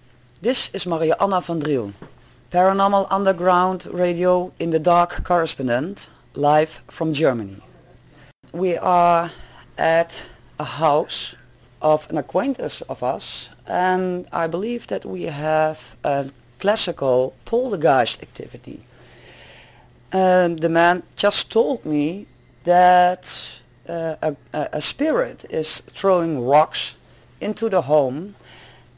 this is Maria Anna van Driel, Paranormal Underground Radio in the Dark correspondent, live from Germany. We are at a house of an acquaintance of us, and I believe that we have a classical poltergeist activity. Um, the man just told me that uh, a a spirit is throwing rocks into the home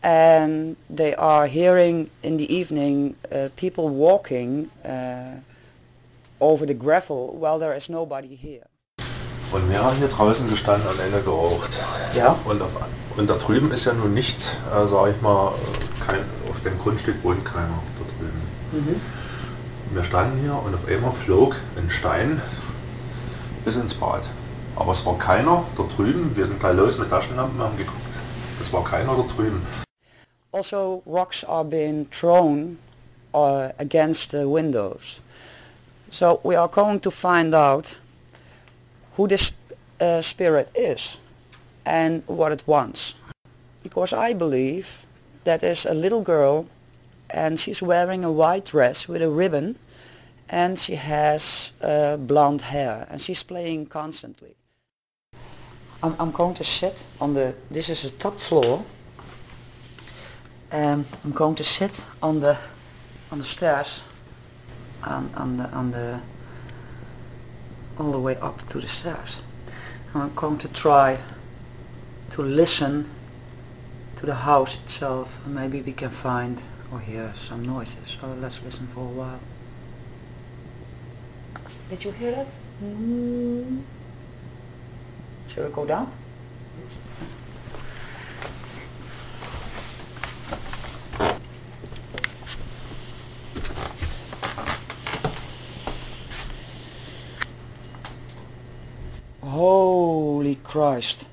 and they are hearing in the evening uh, people walking uh, over the gravel while there is nobody here. Und wir haben hier draußen gestanden und eine geraucht. Ja. Und, auf, und da drüben ist ja nun nicht, äh, sag ich mal, kein, auf dem Grundstück wohnt keiner da drüben. Mhm. Wir standen hier und auf einmal flog ein Stein bis ins Bad. Aber es war keiner da drüben. Wir sind gleich los mit Taschenlampen und haben geguckt. Es war keiner da drüben. Also rocks are being thrown uh, against the windows. So we are going to find out who this uh, spirit is and what it wants. Because I believe that is a little girl and she's wearing a white dress with a ribbon and she has uh, blonde hair and she's playing constantly. I'm, I'm going to sit on the, this is the top floor. Um, I'm going to sit on the, on the stairs, on, on the, on the, all the way up to the stairs. And I'm going to try to listen to the house itself and maybe we can find or hear some noises. So let's listen for a while. Did you hear that? Mm. Shall we go down? Holy Christ.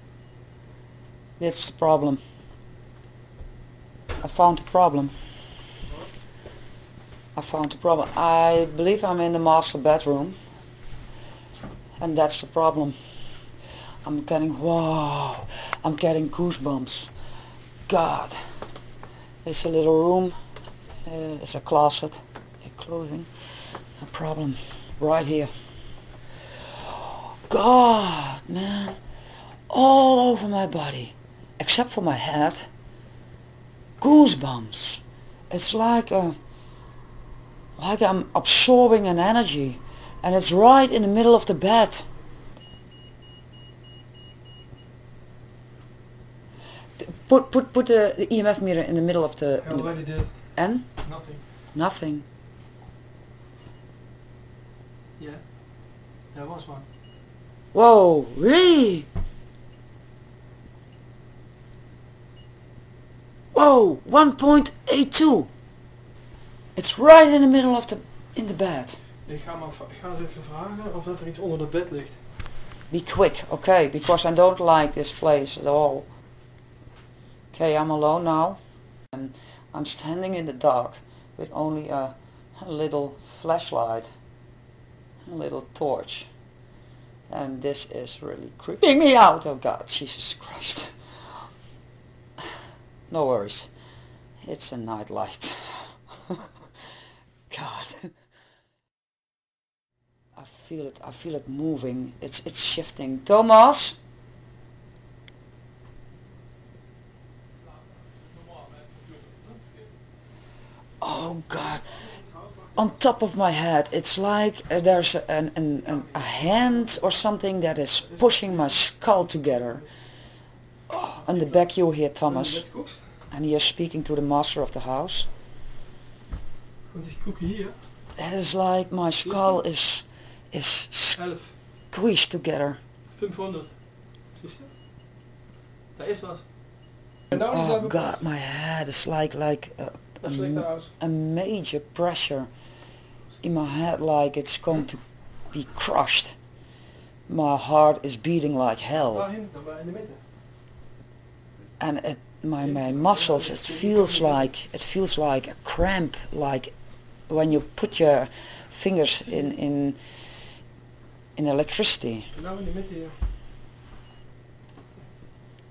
That's the problem. I found a problem. I found a problem. I believe I'm in the master bedroom. And that's the problem. I'm getting, wow, I'm getting goosebumps. God. It's a little room. Uh, it's a closet. A clothing. A problem. Right here. God, man. All over my body. Except for my head. Goosebumps. It's like a, like I'm absorbing an energy. And it's right in the middle of the bed. Put put put the, the EMF meter in the middle of the. I the- already did. And Nothing. nothing. Yeah. There was one. Whoa, really? Whoa, 1.82. It's right in the middle of the in the bed. Ik ga, maar, even vragen of dat er iets onder de bed ligt. Be quick, okay, because I don't like this place at all. Okay, I'm alone now. And I'm standing in the dark with only a, a little flashlight, a little torch. And this is really creeping me out. Oh God, Jesus Christ. No worries. It's a night light. [laughs] God. I feel it. I feel it moving. It's it's shifting. Thomas. Oh God. On top of my head, it's like uh, there's a, an, an, an, a hand or something that is pushing my skull together. Oh, on the back you hear Thomas. And he is speaking to the master of the house. Want ik koek. It is like my skull is is squeezed together. 500. Daar is wat. En nou Oh God, my head is like like a, a, a major pressure in my head, like it's going to be crushed. My heart is beating like hell, Daarheen, dan bij in de midden. and it, my my muscles. It feels like it feels like a cramp, like when you put your fingers in in in electricity. En in de midden hier.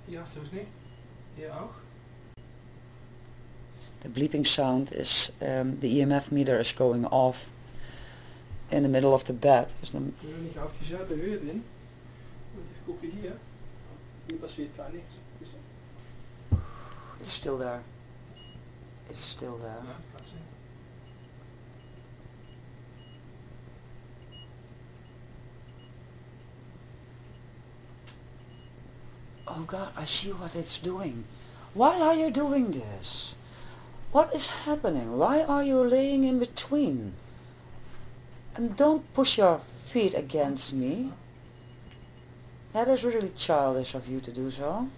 Hier hast du es nicht. The bleeping sound is um, the EMF meter is going off in the middle of the bed. Dus dan ik auf diezelfde Höhe bin. Und ich hier. Hier passiert gar nichts. It's still there. It's still there. Ja, kannst du. Oh God, I see what it's doing. Why are you doing this? What is happening? Why are you laying in between? And don't push your feet against me. That is really childish of you to do so.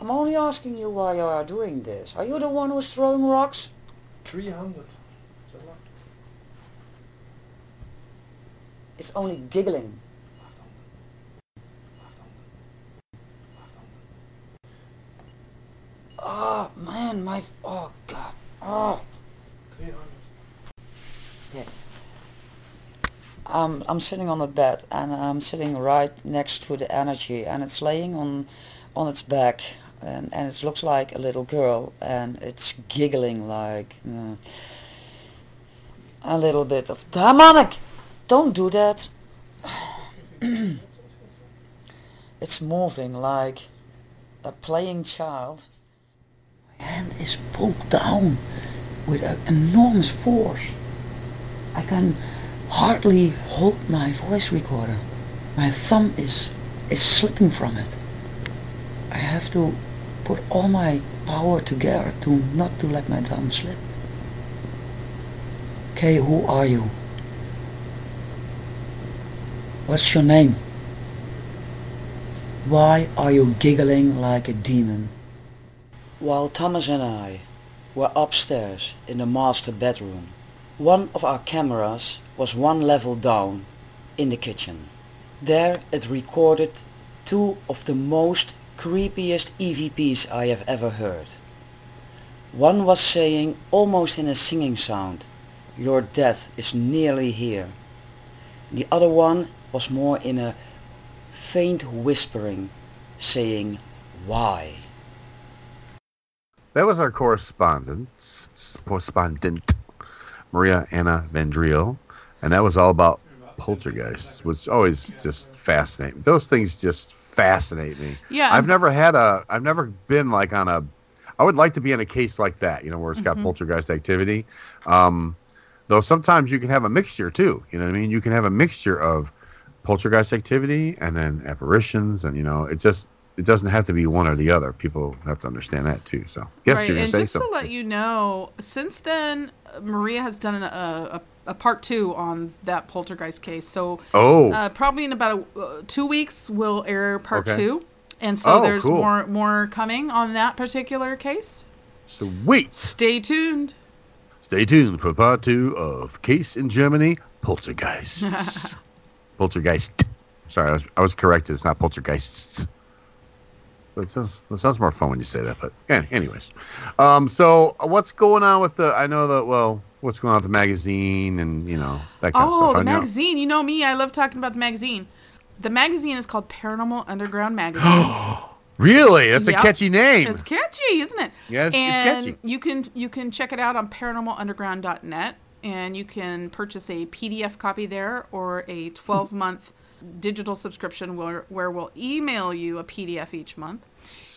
I'm only asking you why you are doing this. Are you the one who's throwing rocks? 300. Zeg maar. It's only giggling. Oh man, my oh god. Oh. 300. Yeah. Um, I'm sitting on the bed and I'm sitting right next to the energy and it's laying on on its back and, and it looks like a little girl and it's giggling like uh, a little bit of demonic. Don't do that. [clears throat] it's moving like a playing child. My hand is pulled down with an enormous force. I can hardly hold my voice recorder. My thumb is is slipping from it. I have to put all my power together to not to let my thumb slip. Okay, who are you? What's your name? Why are you giggling like a demon? While Thomas and I were upstairs in the master bedroom, one of our cameras was one level down in the kitchen. There it recorded two of the most creepiest EVPs I have ever heard. One was saying almost in a singing sound, your death is nearly here. The other one was more in a faint whispering, saying, why? That was our correspondent, correspondent Maria Anna Vendriel, and that was all about poltergeists, which always just fascinate. Those things just fascinate me. Yeah, I've never had a, I've never been like on a, I would like to be in a case like that, you know, where it's got Mhm. poltergeist activity. Um, though sometimes you can have a mixture too. You know what I mean? You can have a mixture of poltergeist activity and then apparitions, and you know, it just it doesn't have to be one or the other. People have to understand that too. So, yes, right, and say just something. to let you know, since then, Maria has done a, a, a part two on that poltergeist case. So, Oh. uh, probably in about a, uh, two weeks, we'll air part Okay. two, and so Oh, there's cool. more more coming on that particular case. Sweet. Stay tuned. Stay tuned for part two of Case in Germany Poltergeist. [laughs] Poltergeist. Sorry, I was, I was corrected. It's not poltergeists. It sounds, it sounds more fun when you say that. But an- anyways, um, so what's going on with the? I know that. Well, what's going on with the magazine and you know that kind of stuff? Oh, the I know- magazine. You know me. I love talking about the magazine. The magazine is called Paranormal Underground Magazine. [gasps] Really, that's Yep. a catchy name. It's catchy, isn't it? Yes, it's and catchy. you can you can check it out on paranormalunderground.net and you can purchase a PDF copy there or a 12 month digital subscription where, where we'll email you a PDF each month.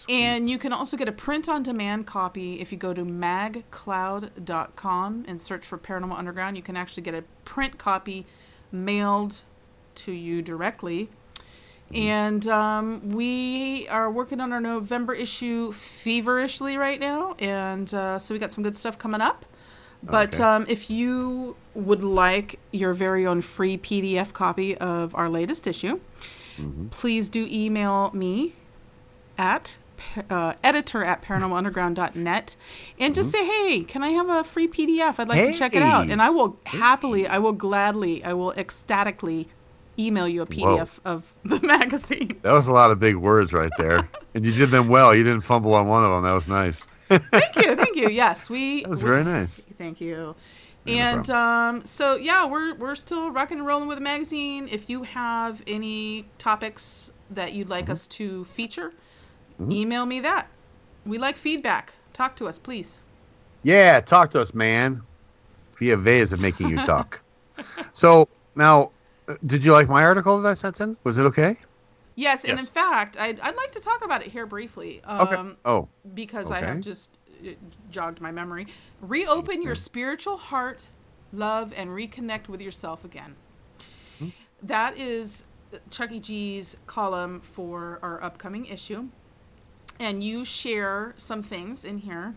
And you can also get a print on demand copy if you go to magcloud.com and search for Paranormal Underground. You can actually get a print copy mailed to you directly. And um, we are working on our November issue feverishly right now. And uh, so we got some good stuff coming up. But Okay. um, if you would like your very own free PDF copy of our latest issue, please do email me at uh, editor at paranormalunderground.net and just say, hey, can I have a free PDF? I'd like to check it out. And I will happily, I will gladly, I will ecstatically email you a PDF of the [laughs] magazine. That was a lot of big words right there, and you did them well. You didn't fumble on one of them. That was nice. Thank you, thank you. Yes, we. That was we- very nice. Thank you. Yeah, no and um, so yeah, we're we're still rocking and rolling with the magazine. If you have any topics that you'd Mm-hmm. like us to feature, email me that. We like feedback. Talk to us, please. Yeah, talk to us, man. Via ways of making you talk. [laughs] so now, uh, did you like my article that I sent in? Was it okay? Yes, and in fact, I'd, I'd like to talk about it here briefly. Um, Okay. Oh, Because I have just jogged my memory. Reopen your spiritual heart, love, and reconnect with yourself again. Hmm. That is Chucky G's column for our upcoming issue. And you share some things in here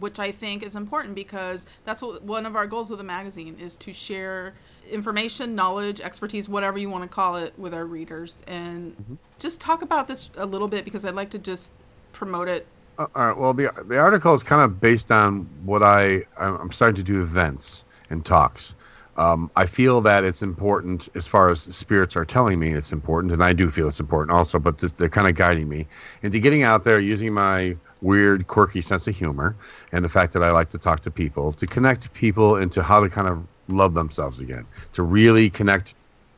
which I think is important because that's what one of our goals with the magazine is to share information, knowledge, expertise, whatever you want to call it, with our readers, and Mm-hmm. just talk about this a little bit because I'd like to just promote it. Uh, all right. Well, the the article is kind of based on what I I'm starting to do events and talks. Um, I feel that it's important as far as spirits are telling me it's important, and I do feel it's important also. But this, they're kind of guiding me into getting out there, using my weird, quirky sense of humor, and the fact that I like to talk to people to connect people into how to kind of love themselves again, to really connect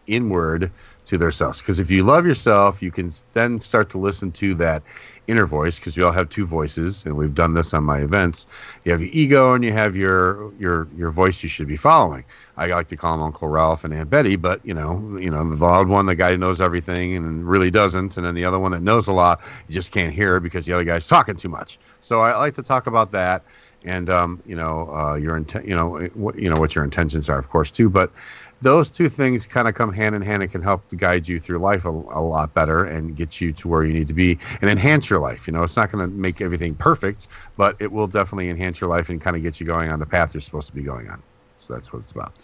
inward to themselves. Because if you love yourself, you can then start to listen to that inner voice. Because we all have two voices, and we've done this on my events. You have your ego, and you have your your your voice you should be following. I like to call them Uncle Ralph and Aunt Betty, but you know, you know, the loud one, the guy who knows everything and really doesn't, and then the other one that knows a lot, you just can't hear because the other guy's talking too much. So I like to talk about that and um, you know uh, your intent, you know what you know what your intentions are, of course, too. But those two things kind of come hand in hand and can help to guide you through life a, a lot better and get you to where you need to be and enhance your life. You know, it's not going to make everything perfect, but it will definitely enhance your life and kind of get you going on the path you're supposed to be going on. So that's what it's about.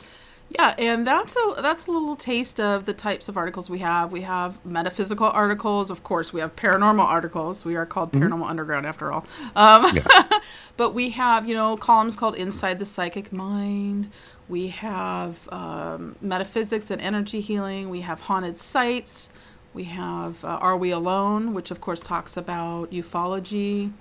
Yeah, and that's a that's a little taste of the types of articles we have. We have metaphysical articles, of course. We have paranormal articles. We are called Paranormal Underground, after all. Um, [laughs] but we have, you know, columns called Inside the Psychic Mind. We have um, metaphysics and energy healing. We have haunted sites. We have uh, Are We Alone, which of course talks about ufology.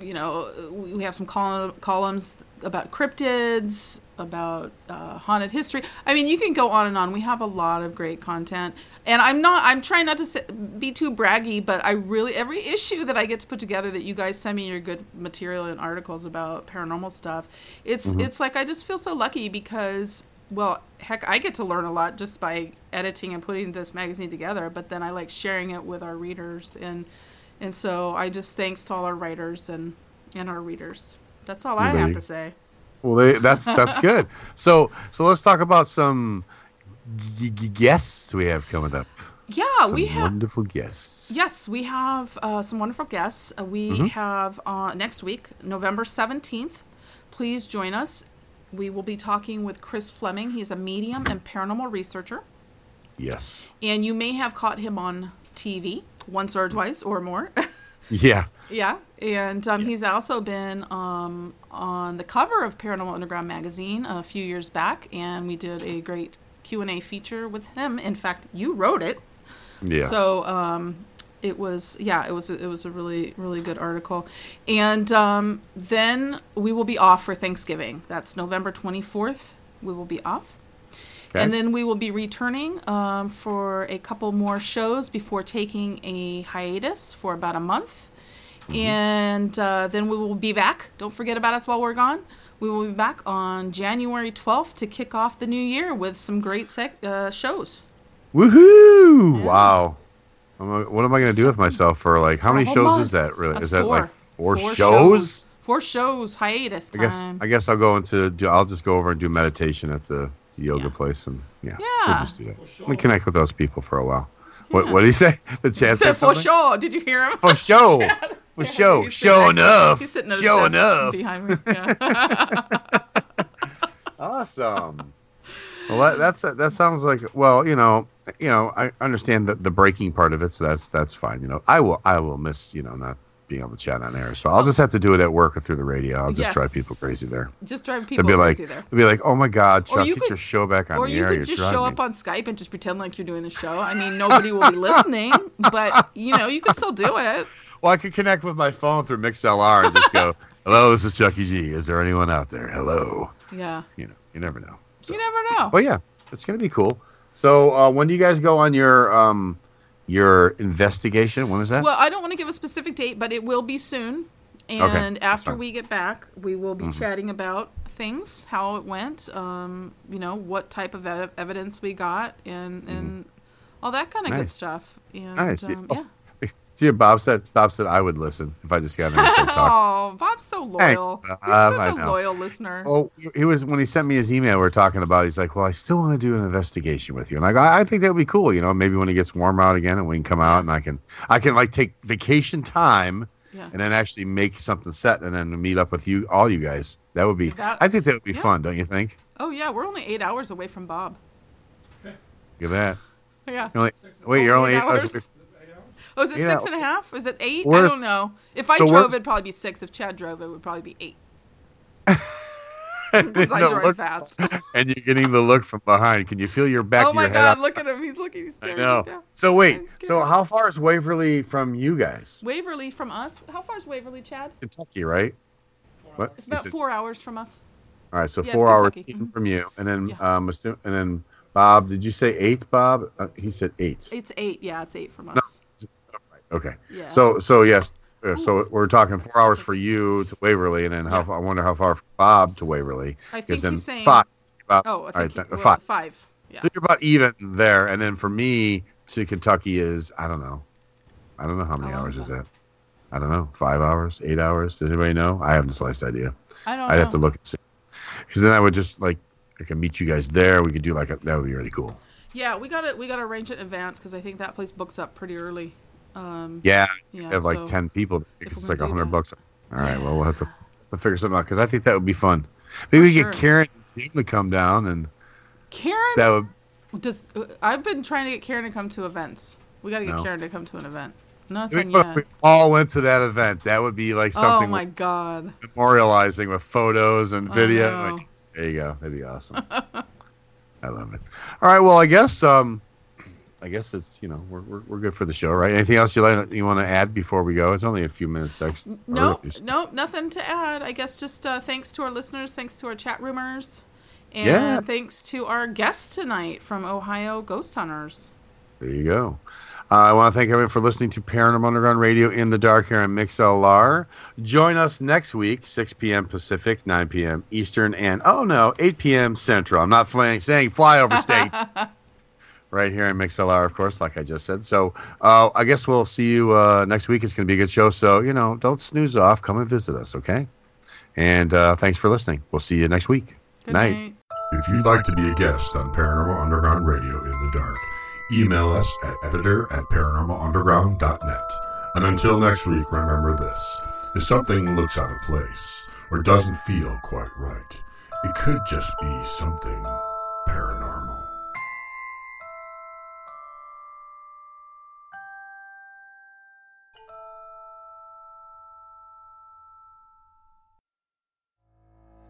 You know, we have some col- columns about cryptids, about uh, haunted history. I mean, you can go on and on. We have a lot of great content, and I'm not. I'm trying not to be too braggy, but I really every issue that I get to put together that you guys send me your good material and articles about paranormal stuff. It's Mm-hmm. Mhm. it's like I just feel so lucky because well, heck, I get to learn a lot just by editing and putting this magazine together. But then I like sharing it with our readers, and and so I just thanks to all our writers and and our readers. That's all I have to say. Well, they, that's that's good. So so let's talk about some g- g- guests we have coming up. Yeah, Some we have. wonderful guests. Yes, we have uh, some wonderful guests. Uh, we Mhm. have uh, next week, November 17th. Please join us. We will be talking with Chris Fleming. He's a medium and paranormal researcher. Yes. And you may have caught him on TV once or twice or more. [laughs] Yeah. Yeah, and um, he's also been um, on the cover of Paranormal Underground magazine a few years back, and we did a great Q and A feature with him. In fact, you wrote it. Yes. So um, it was yeah, it was it was a really really good article, and um, then we will be off for Thanksgiving. That's November twenty fourth. We will be off. Okay. And then we will be returning um, for a couple more shows before taking a hiatus for about a month. And uh, then we will be back. Don't forget about us while we're gone. We will be back on January 12th to kick off the new year with some great sec- uh, shows. Woohoo! Wow. I'm, uh, what am I going to do with myself for like how For many shows month. is that really? That's is that four. like four, Four shows? Four shows, hiatus I guess. I guess I'll go into do, I'll just go over and do meditation at the yoga place and yeah, we'll just do that. We connect with those people for a while. What what did he say? [laughs] The chat Said said for sure. Did you hear him? For [laughs] sure. For Yeah, sure. he's Sure sitting next enough. He's sitting Sure desk enough. behind me. [laughs] Yeah. Awesome. Well, that, that's that sounds like well, you know, you know, I understand the the breaking part of it, so that's that's fine. You know, I will I will miss you know not being able to chat on air, so I'll just have to do it at work or through the radio. I'll just Yes. drive people crazy there. Just drive people They'll be like, crazy there. they'll be like, oh my god, Chuck, you get could- your show back on or the you air. could You're just show me." up on Skype and just pretend like you're doing the show. I mean, [laughs] nobody will be listening, but you know, you can still do it. Well, I could connect with my phone through MixLR and just go, [laughs] hello, this is Chucky G. Is there anyone out there? Hello. Yeah. You know, you never know. You never know. But yeah, it's gonna be cool. So uh, when do you guys go on your um your investigation? When is that? Well, I don't want to give a specific date, but it will be soon. Okay, And that's after we get back, we will be Mhm. chatting about things, how it went, um, you know, what type of ev- evidence we got, and and all that kind of good Mm-hmm. Stuff. And, nice. Um, Oh, yeah. See, Bob said Bob said I would listen if I just got there and started [laughs] oh, Bob's so Thanks, loyal. He's Bob, such I a loyal listener. Oh, he was when he sent me his email. We are talking about. He's like, "Well, I still want to do an investigation with you," and I go, "I I think that would be cool. You know, maybe when it gets warm out again, and we can come out and I can, I can like take vacation time, Yeah. and then actually make something set, and then meet up with you, all you guys. That would be. That- I think that would be yeah. fun, don't you think? Oh yeah, we're only eight hours away from Bob. Look at that. [laughs] Yeah. You're only, wait, you're only eight hours. hours? Away- Oh, is it Yeah. six and a half? Is it eight? I don't know. If I so drove, where's- it'd probably be six. If Chad drove, it would probably be eight. [laughs] Because I The drive look- fast. [laughs] and you're getting the look from behind. Can you feel your back oh my your? God! up? Look at him. He's looking. He's I know. Yeah. So wait, so how far is Waverly from you guys? Waverly from us. How far is Waverly, Chad? Kentucky, right? What? About said- four hours from us. All right, so Yeah, four hours Kentucky. in Mhm. from you, and then um, assume, and then Bob. Did you say eight, Bob? Uh, he said eight. It's eight. Yeah, it's eight from us. Okay. Yeah. So so yes, uh, so we're talking four hours for you to Waverly, and then how I wonder how far for Bob to Waverly. I think he's saying- five. About, Oh, I right, think th- well, five. Five. Yeah. So you're about even there, and then for me to Kentucky is I don't know, I don't know how many hours is that. I don't know, five hours, eight hours. Does anybody know? I have the slightest idea. I don't know. I'd have to look and see, because then I would just like I could meet you guys there. We could do like a, that would be really cool. Yeah, we gotta we gotta arrange it in advance because I think that place books up pretty early. Um, Yeah, yeah, have like so- ten people. It's like a gonna do hundred bucks. All right, well we'll have to, to figure something out because I think that would be fun. Maybe we sure. get Karen to come down, and Karen that would. does. uh, I've been trying to get Karen to come to events. We gotta get No. Karen to come to an event. Nothing if yet. we all went to that event. That would be like something. Oh something my god. memorializing with photos and video. Like, there you go. That'd be awesome. [laughs] I love it. All right. Well, I guess um, I guess it's you know we're we're, we're good for the show, right? Anything else you like you want to add before we go? It's only a few minutes. Ex- No, no, nothing to add. I guess just uh, thanks to our listeners, thanks to our chat roomers, and Yeah. thanks to our guest tonight from Ohio Ghost Hunters. There you go. Uh, I want to thank everyone for listening to Paranormal Underground Radio in the Dark here on MixLR. Join us next week, 6 p.m. Pacific, 9 p.m. Eastern, and oh no, 8 p.m. Central. I'm not flying, saying flyover [laughs] state. Right here in MixLR, of course, like I just said. So uh, I guess we'll see you uh, next week. It's going to be a good show. So, you know, don't snooze off. Come and visit us, okay? And uh, thanks for listening. We'll see you next week. night. If you'd like to be a guest on Paranormal Underground Radio in the Dark, email us at editor at paranormalunderground.net. And until next week, remember this. If something looks out of place or doesn't feel quite right, it could just be something paranormal.